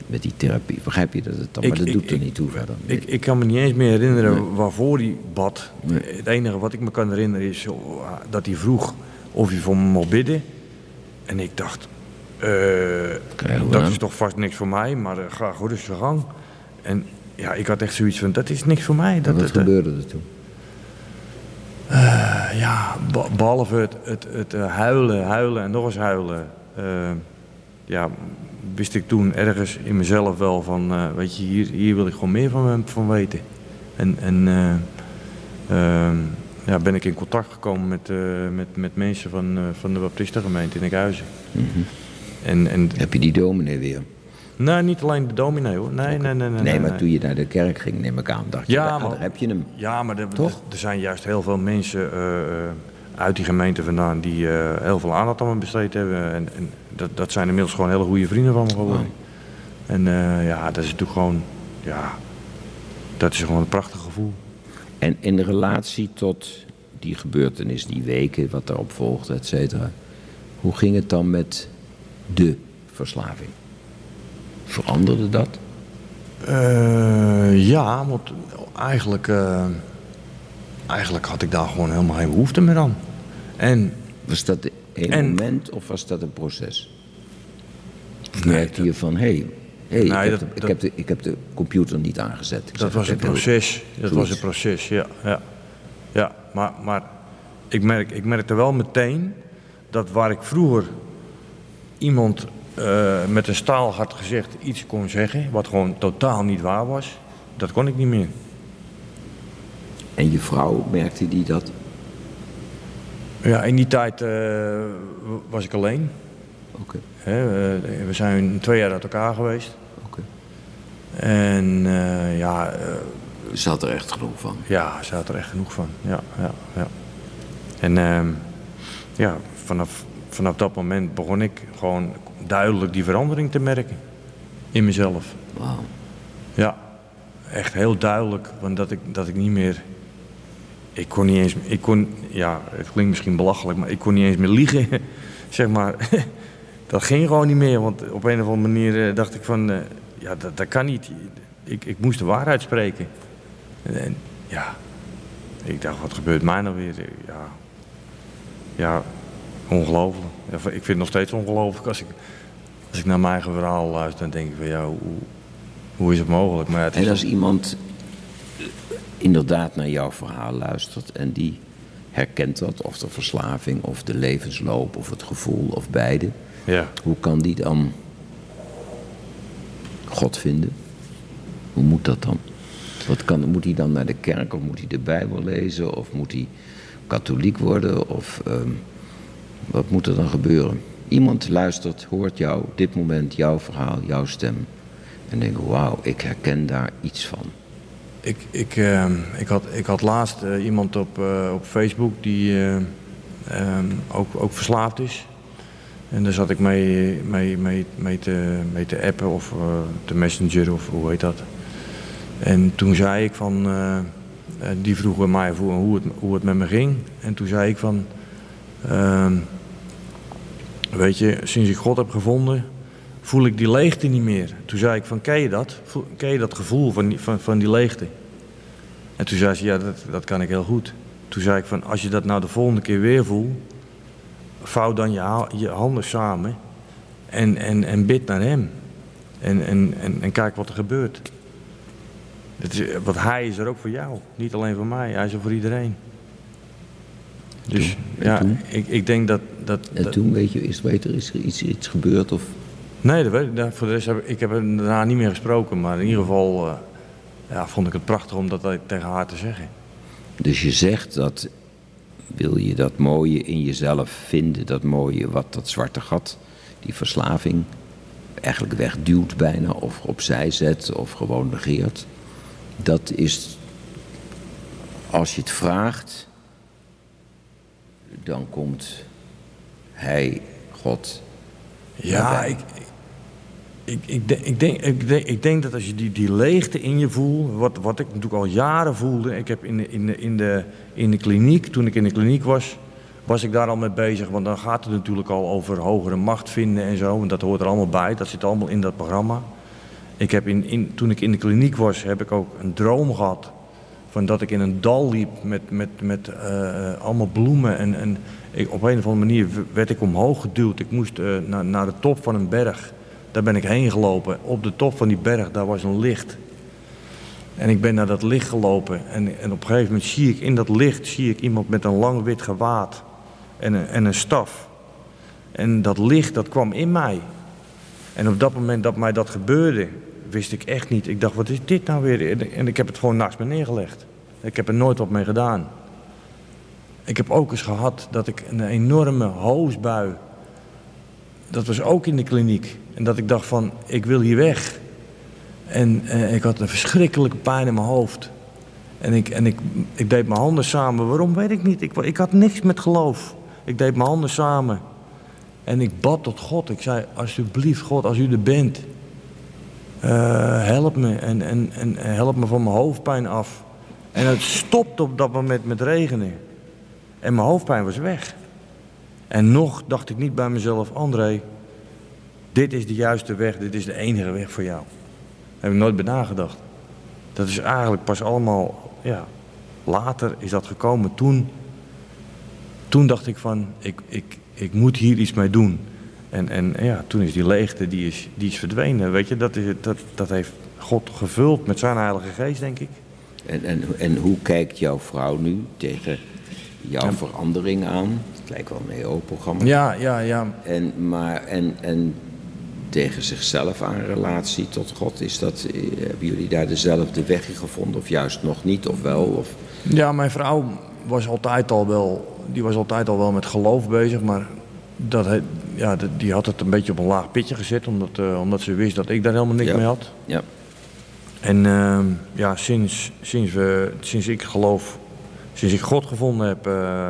met die therapie, begrijp je dat het dan, Ik- maar dat ik- doet er niet toe verder. Ik, ik kan me niet eens meer herinneren waarvoor hij bad. Nee. Het enige wat ik me kan herinneren is oh, dat hij vroeg of hij voor me mocht bidden. En ik dacht, dat aan. is toch vast niks voor mij, maar ga goed eens je gang. En ja, ik had echt zoiets van, dat is niks voor mij. En Dat, wat dat- gebeurde er toen? eh, ja, be- behalve het, het, het eh, huilen, huilen en nog eens huilen. eh, ja, wist ik toen ergens in mezelf wel van, eh, weet je, hier, hier wil ik gewoon meer van, van weten. En, en eh, ehm, ja, ben ik in contact gekomen met, eh, met, met mensen van, eh, van de Baptistengemeente in Enkhuizen. En, en, Heb je die dominee weer? nee, niet alleen de dominee hoor. Nee, nee, nee. Nee, Nee, maar toen je naar de kerk ging, neem ik aan, dacht je, Ja, ah, maar- daar heb je hem. Ja, maar er, Toch? er zijn juist heel veel mensen eh, eh, uit die gemeente vandaan die eh, heel veel aandacht aan me besteed hebben. En, en dat, dat zijn inmiddels gewoon hele goede vrienden van me geworden. En eh, ja, dat is natuurlijk gewoon, ja, dat is gewoon een prachtig gevoel. En in relatie tot die gebeurtenis, die weken, wat daarop volgde, et cetera. Hoe ging het dan met de verslaving? Veranderde dat? Eh, ja, want eigenlijk, eh, eigenlijk had ik daar gewoon helemaal geen behoefte meer aan. En Was dat een En- moment of was dat een proces? Of merkte je van, hé, hey, hey, ik, heb dat- de, ik, heb de, ik heb de computer niet aangezet. Ik dat zeg, was een proces. Dat was een proces, ja. Ja, ja maar, maar ik, merk, ik merkte wel meteen dat waar ik vroeger iemand eh, met een staalhart gezegd iets kon zeggen, wat gewoon totaal niet waar was, dat kon ik niet meer. En je vrouw, merkte die dat? Ja, in die tijd eh, was ik alleen. Oké, eh, we zijn twee jaar uit elkaar geweest. oké. En ja, Ze had er echt genoeg van. ja, ze had er echt genoeg van. Ja, ja, ja. En ehm, ja, vanaf, vanaf dat moment begon ik gewoon duidelijk die verandering te merken. In mezelf. Wauw. Ja, echt heel duidelijk. Want dat ik, dat ik niet meer... Ik kon niet eens... Ik kon, ja, het klinkt misschien belachelijk, maar ik kon niet eens meer liegen. zeg maar. dat ging gewoon niet meer. Want op een of andere manier eh, dacht ik van... eh, ja, dat, dat kan niet. Ik, ik moest de waarheid spreken. En, en, ja, ik dacht, wat gebeurt mij nou weer? Ja, ja ongelooflijk. Ik vind het nog steeds ongelooflijk als ik, als ik naar mijn eigen verhaal luister. Dan denk ik van, ja, hoe, hoe is het mogelijk? Maar ja, het is En als iemand eh, inderdaad naar jouw verhaal luistert en die herkent dat, of de verslaving, of de levensloop, of het gevoel, of beide, ja. hoe kan die dan God vinden? Hoe moet dat dan? Wat kan, moet hij dan naar de kerk, of moet hij de Bijbel lezen, of moet hij katholiek worden, of ehm, wat moet er dan gebeuren? Iemand luistert, hoort jou, dit moment jouw verhaal, jouw stem, en denkt, wauw, ik herken daar iets van. Ik, ik, ehm, ik, had, ik had laatst eh, iemand op, eh, op Facebook die eh, ehm, ook, ook verslaafd is. En daar zat ik mee, mee, mee, mee, te, mee te appen of te messenger of hoe heet dat. En toen zei ik van, die vroeg bij mij voor hoe het, hoe het met me ging. En toen zei ik van, ehm, weet je, sinds ik God heb gevonden, voel ik die leegte niet meer. Toen zei ik van, ken je dat? Ken je dat gevoel van die, van, van die leegte? En toen zei ze, ja, dat, dat kan ik heel goed. Toen zei ik van, als je dat nou de volgende keer weer voelt, vouw dan je, je handen samen en, en, en bid naar hem. En, en, en, en kijk wat er gebeurt. Dat is, want hij is er ook voor jou, niet alleen voor mij, hij is er voor iedereen. Dus ja, ik, ik denk dat... dat, En dat- toen, weet je, is, weet er, is er iets, iets gebeurd? Of, Nee, dat weet ik. niet. Voor de rest heb ik, heb er daarna niet meer gesproken. Maar in ieder geval eh, ja, vond ik het prachtig om dat tegen haar te zeggen. dus je zegt dat, wil je dat mooie in jezelf vinden, dat mooie wat dat zwarte gat, die verslaving, eigenlijk wegduwt bijna, of opzij zet, of gewoon negeert. Dat is, als je het vraagt, dan komt hij, God, Ja, ik, ik, ik, denk, ik, denk, ik, denk, ik denk dat als je die, die leegte in je voelt, wat, wat ik natuurlijk al jaren voelde. Ik heb in de, in, de, in, de, in de kliniek, toen ik in de kliniek was, was ik daar al mee bezig. Want dan gaat het natuurlijk al over hogere macht vinden en zo. En dat hoort er allemaal bij, dat zit allemaal in dat programma. Ik heb in, in, toen ik in de kliniek was, heb ik ook een droom gehad. Van dat ik in een dal liep met, met, met eh, eh, allemaal bloemen. En, en ik, op een of andere manier werd ik omhoog geduwd. Ik moest eh, naar, naar de top van een berg. Daar ben ik heen gelopen. Op de top van die berg, daar was een licht. En ik ben naar dat licht gelopen. En, en op een gegeven moment zie ik in dat licht zie ik iemand met een lang wit gewaad. En een, en een staf. En dat licht, dat kwam in mij. En op dat moment dat mij dat gebeurde, wist ik echt niet. Ik dacht, wat is dit nou weer? En- ik heb het gewoon naast me neergelegd. Ik heb er nooit wat mee gedaan. Ik heb ook eens gehad dat ik een enorme hoosbui. Dat was ook in de kliniek. En dat ik dacht van, ik wil hier weg. En eh, ik had een verschrikkelijke pijn in mijn hoofd. En, ik, en ik, ik deed mijn handen samen. Waarom weet ik niet. Ik, ik had niks met geloof. Ik deed mijn handen samen. En ik bad tot God. Ik zei, alsjeblieft God, als u er bent. Eh, help me en, en, en help me van mijn hoofdpijn af. En het stopte op dat moment met regenen. En mijn hoofdpijn was weg. En nog dacht ik niet bij mezelf, André, dit is de juiste weg, dit is de enige weg voor jou. heb ik nooit bij nagedacht. Dat is eigenlijk pas allemaal, ja, later is dat gekomen. Toen, toen dacht ik van, ik, ik, ik moet hier iets mee doen. En, en ja, toen is die leegte, die is, die is verdwenen. Weet je, dat, is, dat, dat heeft God gevuld met zijn heilige geest, denk ik. En, en, en hoe kijkt jouw vrouw nu tegen jouw verandering aan? Het lijkt wel een EO-programma. Ja, ja, ja. En, maar, en, en tegen zichzelf aan relatie tot God, is dat, eh, hebben jullie daar dezelfde weg in gevonden? Of juist nog niet, of wel? Of... Ja, mijn vrouw was altijd al wel, die was altijd al wel met geloof bezig, maar dat, he- ja, die had het een beetje op een laag pitje gezet, omdat, eh, omdat ze wist dat ik daar helemaal niks Ja. mee had. Ja. En ehm, ja, sinds, sinds, we, sinds ik geloof, sinds ik God gevonden heb, eh,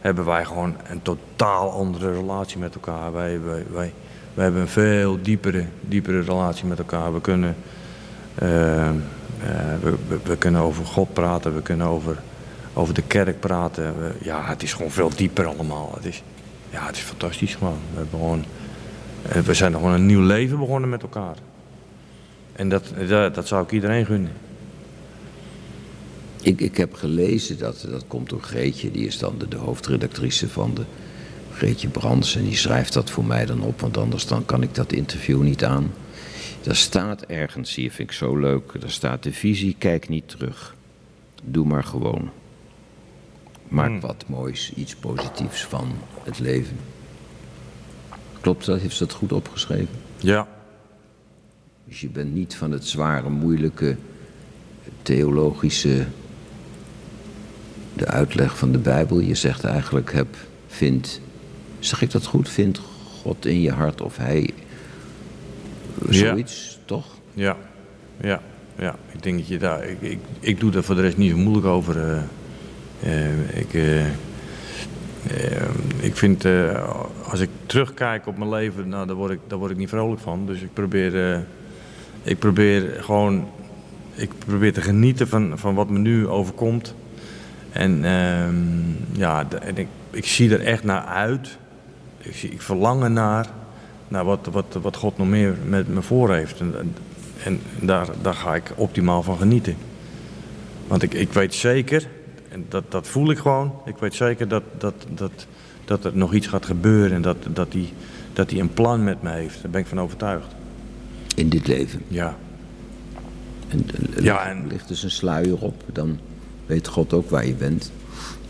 hebben wij gewoon een totaal andere relatie met elkaar. Wij, wij, wij, wij hebben een veel diepere, diepere relatie met elkaar. We kunnen, ehm, eh, we, we, we kunnen over God praten, we kunnen over, over de kerk praten. We- ja, het is gewoon veel dieper allemaal. Het is, ja, het is fantastisch gewoon. We, hebben gewoon eh, we zijn gewoon een nieuw leven begonnen met elkaar. En dat, dat, zou ik iedereen gunnen. Ik, ik heb gelezen, dat, dat komt door Greetje, die is dan de, de hoofdredactrice van de Greetje Brands. En die schrijft dat voor mij dan op, want anders dan kan ik dat interview niet aan. Daar staat ergens, hier vind ik zo leuk, daar staat de visie, kijk niet terug. Doe maar gewoon. Maak wat moois, iets positiefs van het leven. Klopt dat? Heeft ze dat goed opgeschreven? Ja. Dus je bent niet van het zware, moeilijke, theologische, de uitleg van de Bijbel. Je zegt eigenlijk, heb, vind, zeg ik dat goed? Vind God in je hart of Hij, Ja. zoiets, toch? Ja, ja, ja. Ik denk dat je daar. Ik, ik, ik doe daar voor de rest niet zo moeilijk over. eh. Eh, ik, eh, eh, ik vind, als ik terugkijk op mijn leven, nou, daar, word ik, daar word ik niet vrolijk van. Dus ik probeer, ik probeer gewoon, ik probeer te genieten van, van wat me nu overkomt. En ehm, ja, en ik, ik zie er echt naar uit. Ik, zie, verlang er naar, naar wat, wat, wat God nog meer met me voor heeft. En, en, en daar, daar ga ik optimaal van genieten. Want ik, ik weet zeker, en dat, dat voel ik gewoon, ik weet zeker dat, dat, dat, dat er nog iets gaat gebeuren en dat, dat hij dat hij een plan met me heeft. Daar ben ik van overtuigd. In dit leven. Ja, En, eh, Ja, ligt- en- ligt dus een sluier op, dan weet God ook waar je bent.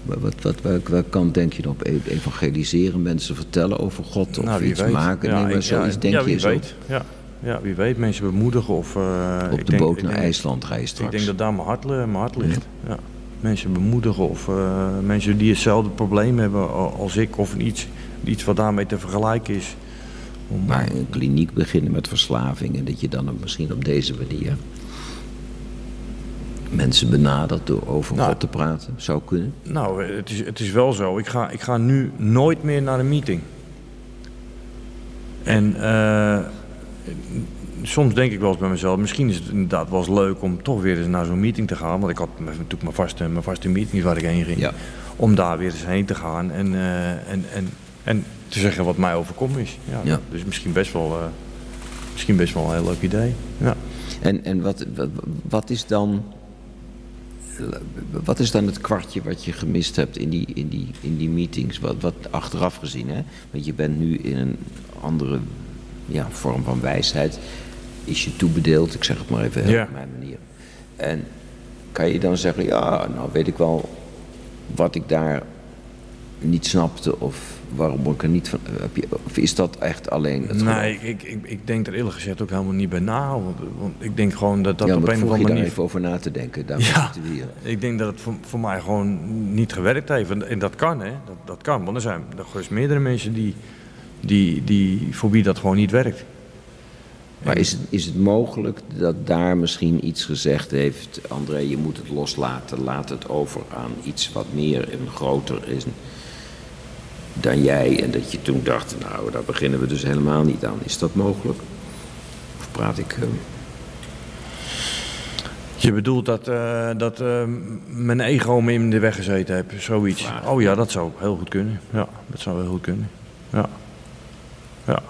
Maar wat, wat, welke, welke kant denk je op? E- Evangeliseren, mensen vertellen over God of nou, wie iets weet. maken? Ja, nee, maar zoiets ja, denk ja, je wie zo. weet. Ja. ja, wie weet. Mensen bemoedigen of... eh, Op de denk- boot naar denk- IJsland ga je straks. Ik denk dat daar mijn hart, li- mijn hart ligt. Ja. Mensen bemoedigen of eh, mensen die hetzelfde probleem hebben als ik of iets, iets wat daarmee te vergelijken is. Om, Maar een kliniek beginnen met verslaving en dat je dan misschien op deze manier mensen benadert door over Nou, God te praten, zou kunnen. Nou, het is, het is wel zo. Ik ga, ik ga nu nooit meer naar een meeting. En eh, soms denk ik wel eens bij mezelf, misschien is het inderdaad wel eens leuk om toch weer eens naar zo'n meeting te gaan. Want ik had natuurlijk mijn vaste, mijn vaste meetings waar ik heen ging. Ja. Om daar weer eens heen te gaan en, eh, en, en, en te zeggen wat mij overkomen is. Ja, Ja. Dus misschien best, wel, eh, misschien best wel een heel leuk idee. Ja. En, en wat, wat, wat is dan. Wat is dan het kwartje wat je gemist hebt in die, in die, in die meetings? Wat, wat achteraf gezien, hè? Want je bent nu in een andere ja, vorm van wijsheid. Is je toebedeeld, ik zeg het maar even Ja. op mijn manier. En kan je dan zeggen, ja, nou weet ik wel wat ik daar niet snapte of waarom ik er niet van. Heb je, of is dat echt alleen het? Nee, ik, ik, ik denk er eerlijk gezegd ook helemaal niet bij na. Want, want ik denk gewoon dat dat ja, op een of andere daar manier even over na te denken. Daarom Ja, hier. ik denk dat het voor, voor mij gewoon niet gewerkt heeft. En, en dat kan, hè. Dat, dat kan. Want er zijn er meerdere mensen die, die, die, voor wie dat gewoon niet werkt. Maar is het, is het mogelijk dat daar misschien iets gezegd heeft... André, je moet het loslaten, laat het over aan iets wat meer en groter is dan jij. En dat je toen dacht, nou, daar beginnen we dus helemaal niet aan. Is dat mogelijk? Of praat ik... eh, Je bedoelt dat, eh, dat eh, mijn ego me in de weg gezeten heeft, zoiets. Vraag. Oh ja, dat zou heel goed kunnen. Ja, dat zou heel goed kunnen. Ja. Ja.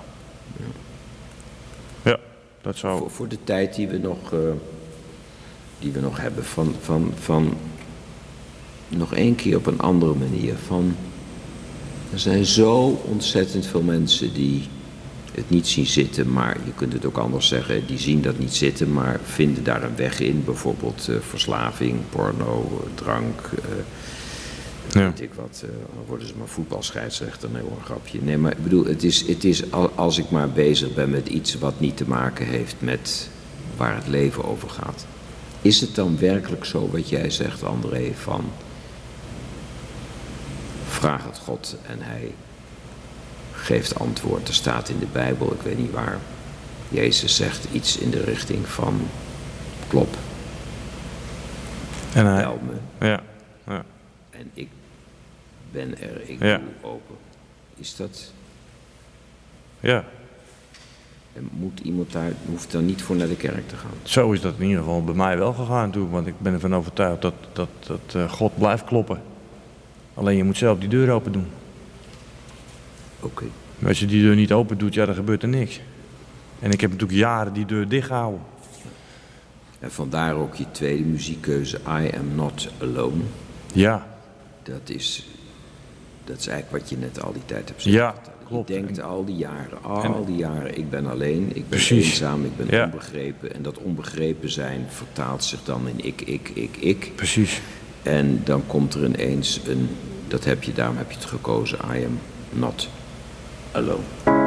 Voor, de tijd die we nog, eh, die we nog hebben. Van, van, van nog één keer op een andere manier. Van, er zijn zo ontzettend veel mensen die het niet zien zitten, maar je kunt het ook anders zeggen, die zien dat niet zitten, maar vinden daar een weg in. Bijvoorbeeld eh, verslaving, porno, eh, drank, Ja. weet ik wat. eh, dan worden ze maar voetbalscheidsrechter, nee hoor, een grapje. Nee, maar ik bedoel, het is, het is al- als ik maar bezig ben met iets wat niet te maken heeft met waar het leven over gaat. Is het dan werkelijk zo wat jij zegt, André, van vraag het God en hij geeft antwoord. Er staat in de Bijbel, ik weet niet waar, Jezus zegt iets in de richting van klop, En hij... bel me Ja. En ben er, ik Ja. doe open. Is dat, Ja. en moet iemand daar, hoeft dan niet voor naar de kerk te gaan? Zo is dat in ieder geval bij mij wel gegaan natuurlijk. Want ik ben ervan overtuigd dat, dat, dat eh, God blijft kloppen. Alleen je moet zelf die deur open doen. Oké. Maar als je die deur niet open doet, ja, dan gebeurt er niks. En ik heb natuurlijk jaren die deur dicht gehouden. En vandaar ook je tweede muziekkeuze, I Am Not Alone. Ja, Dat is, dat is eigenlijk wat je net al die tijd hebt zitten Ja, klopt. Je denkt al die jaren, al die jaren, ik ben alleen, ik ben Precies. eenzaam, ik ben Ja. onbegrepen. En dat onbegrepen zijn vertaalt zich dan in ik, ik, ik, ik. precies. En dan komt er ineens een, dat heb je, daarom heb je het gekozen, I Am Not Alone.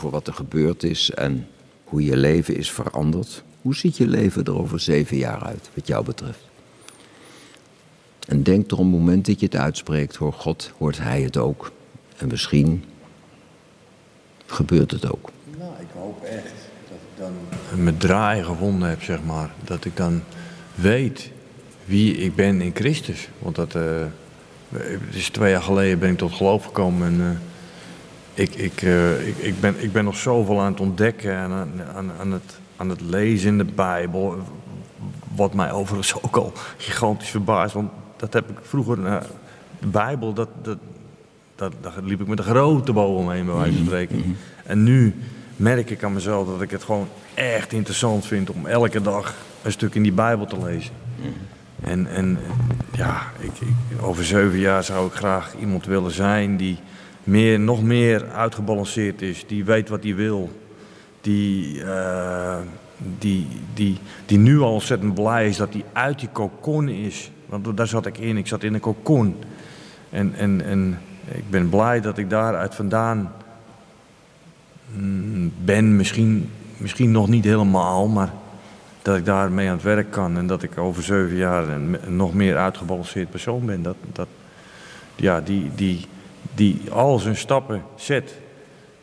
Over wat er gebeurd is en hoe je leven is veranderd. Hoe ziet je leven er over zeven jaar uit, wat jou betreft? En denk er op het moment dat je het uitspreekt, hoor God, hoort Hij het ook. En misschien gebeurt het ook. Nou, ik hoop echt dat ik dan mijn draai gevonden heb, zeg maar. Dat ik dan weet wie ik ben in Christus. Want dat, eh, het is twee jaar geleden ben ik tot geloof gekomen. En, eh, ik, ik, eh, ik, ik, ben, ik ben nog zoveel aan het ontdekken en aan, aan, aan, het, aan het lezen in de Bijbel. Wat mij overigens ook al gigantisch verbaast. Want dat heb ik vroeger... de Bijbel, dat, dat, dat, daar liep ik met een grote boom omheen, bij wijze van spreken. En nu merk ik aan mezelf dat ik het gewoon echt interessant vind om elke dag een stuk in die Bijbel te lezen. En, en ja, ik, ik, over zeven jaar zou ik graag iemand willen zijn die meer, nog meer uitgebalanceerd is, die weet wat hij wil. Die, eh, die, die, die nu al ontzettend blij is dat hij uit die kokon is. Want daar zat ik in, ik zat in een kokon. En, en, en ik ben blij dat ik daaruit vandaan mm, ben. Misschien, misschien nog niet helemaal, maar dat ik daarmee aan het werk kan. En dat ik over zeven jaar een nog meer uitgebalanceerd persoon ben. Dat, dat, ja, die, die, die al zijn stappen zet.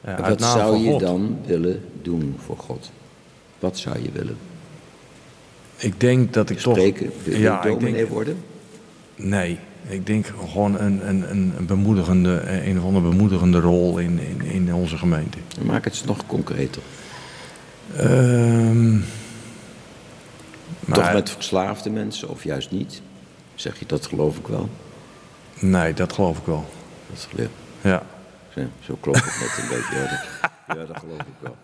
eh, uit Wat naam zou je God. dan willen doen voor God? Wat zou je willen? Ik denk dat ik toch... Spreken? Wil je Ja, ik denk, worden? nee, ik denk gewoon een, een, een een bemoedigende, een of andere bemoedigende rol in, in, in onze gemeente. Maak het eens nog concreter. Ehm, Toch maar- met verslaafde mensen of juist niet? Zeg je dat geloof ik wel? Nee, dat geloof ik wel. Dat geloof Ja. Ja, zo klopt het net een beetje. Ja dat, ja, dat geloof ik wel.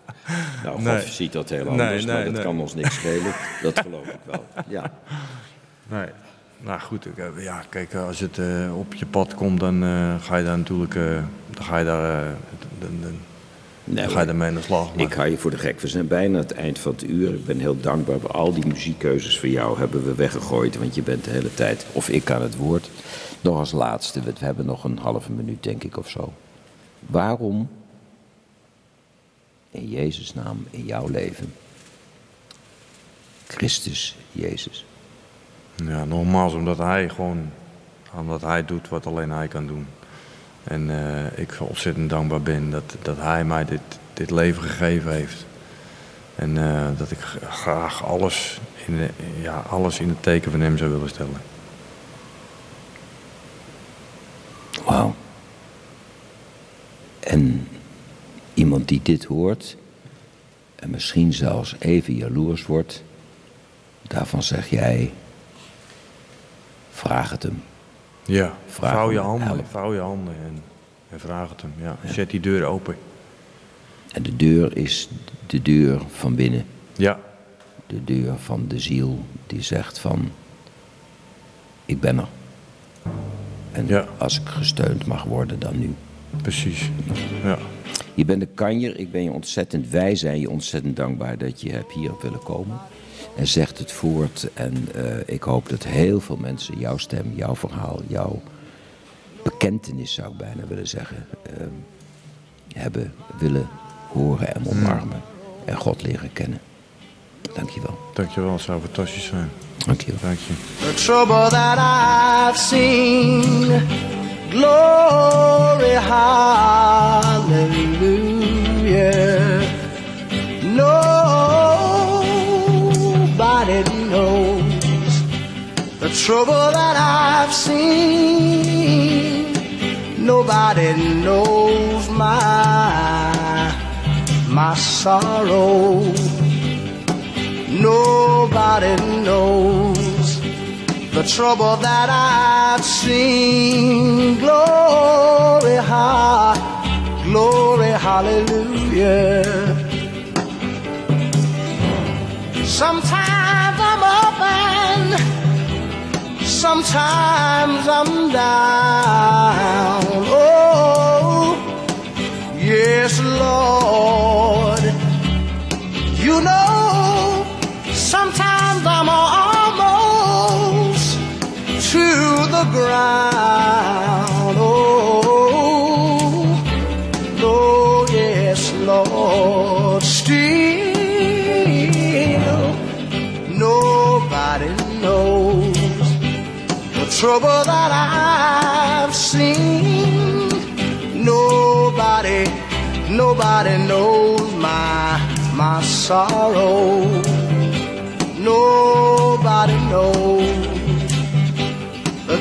Nou, God Nee. ziet dat heel anders, nee, maar dat kan ons niks schelen. Dat geloof ik wel. Ja. Nee. Nou goed, ik, ja, kijk, als het eh, op je pad komt, dan eh, ga je daar natuurlijk, eh, dan ga je daar, dan, dan, Nee, dan ga je daarmee aan de slag. Maar- Ik hou je voor de gek. We zijn bijna aan het eind van het uur. Ik ben heel dankbaar. Al die muziekkeuzes voor jou hebben we weggegooid. Want je bent de hele tijd, of ik aan het woord. Nog als laatste, we hebben nog een halve minuut denk ik of zo. Waarom, in Jezus' naam, in jouw leven, Christus Jezus? Ja, nogmaals, omdat hij gewoon, omdat hij doet wat alleen hij kan doen. En eh, ik ontzettend dankbaar ben dat, dat hij mij dit, dit leven gegeven heeft. En eh, dat ik graag alles in, de, ja, alles in het teken van hem zou willen stellen. Wauw. En iemand die dit hoort en misschien zelfs even jaloers wordt, daarvan zeg jij, vraag het hem. Ja, Vraag vouw je handen, vouw je handen. En, En vraag het hem, ja. Zet die deur open. En de deur is de deur van binnen. Ja, De deur van de ziel die zegt van, ik ben er. En Ja. als ik gesteund mag worden, dan nu. precies. Ja. Je bent een kanjer, ik ben je ontzettend, wij zijn je ontzettend dankbaar dat je hebt hier willen komen. En zegt het voort en eh, ik hoop dat heel veel mensen jouw stem, jouw verhaal, jouw bekentenis zou ik bijna willen zeggen, eh, hebben willen horen en omarmen. En God leren kennen. Dankjewel. Dankjewel, het zou fantastisch zijn. Dankjewel. Dank je. the trouble that I've seen. Glory, hallelujah. Nobody knows the trouble that I've seen. Nobody knows my my sorrow. Nobody knows the trouble that I've seen. Glory, ha, glory, hallelujah. Sometimes I'm up and sometimes I'm down. Oh, yes, Lord. You know, ground. Oh, oh yes, Lord. Still, nobody knows the trouble that I've seen. Nobody, nobody knows my my sorrow.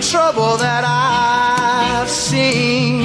Trouble that I've seen.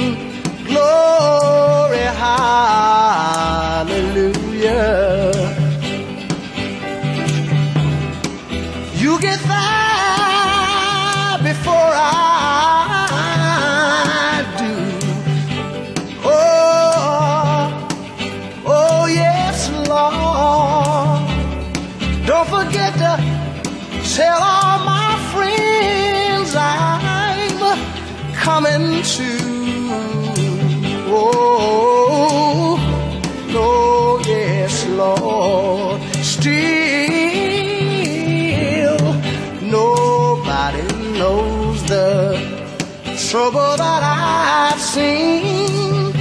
Trouble that I've seen.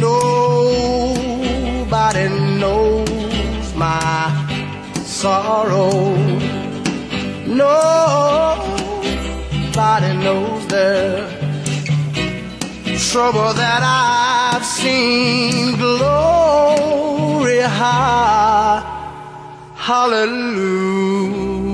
Nobody knows my sorrow. Nobody knows the trouble that I've seen. Glory, ha, hallelujah.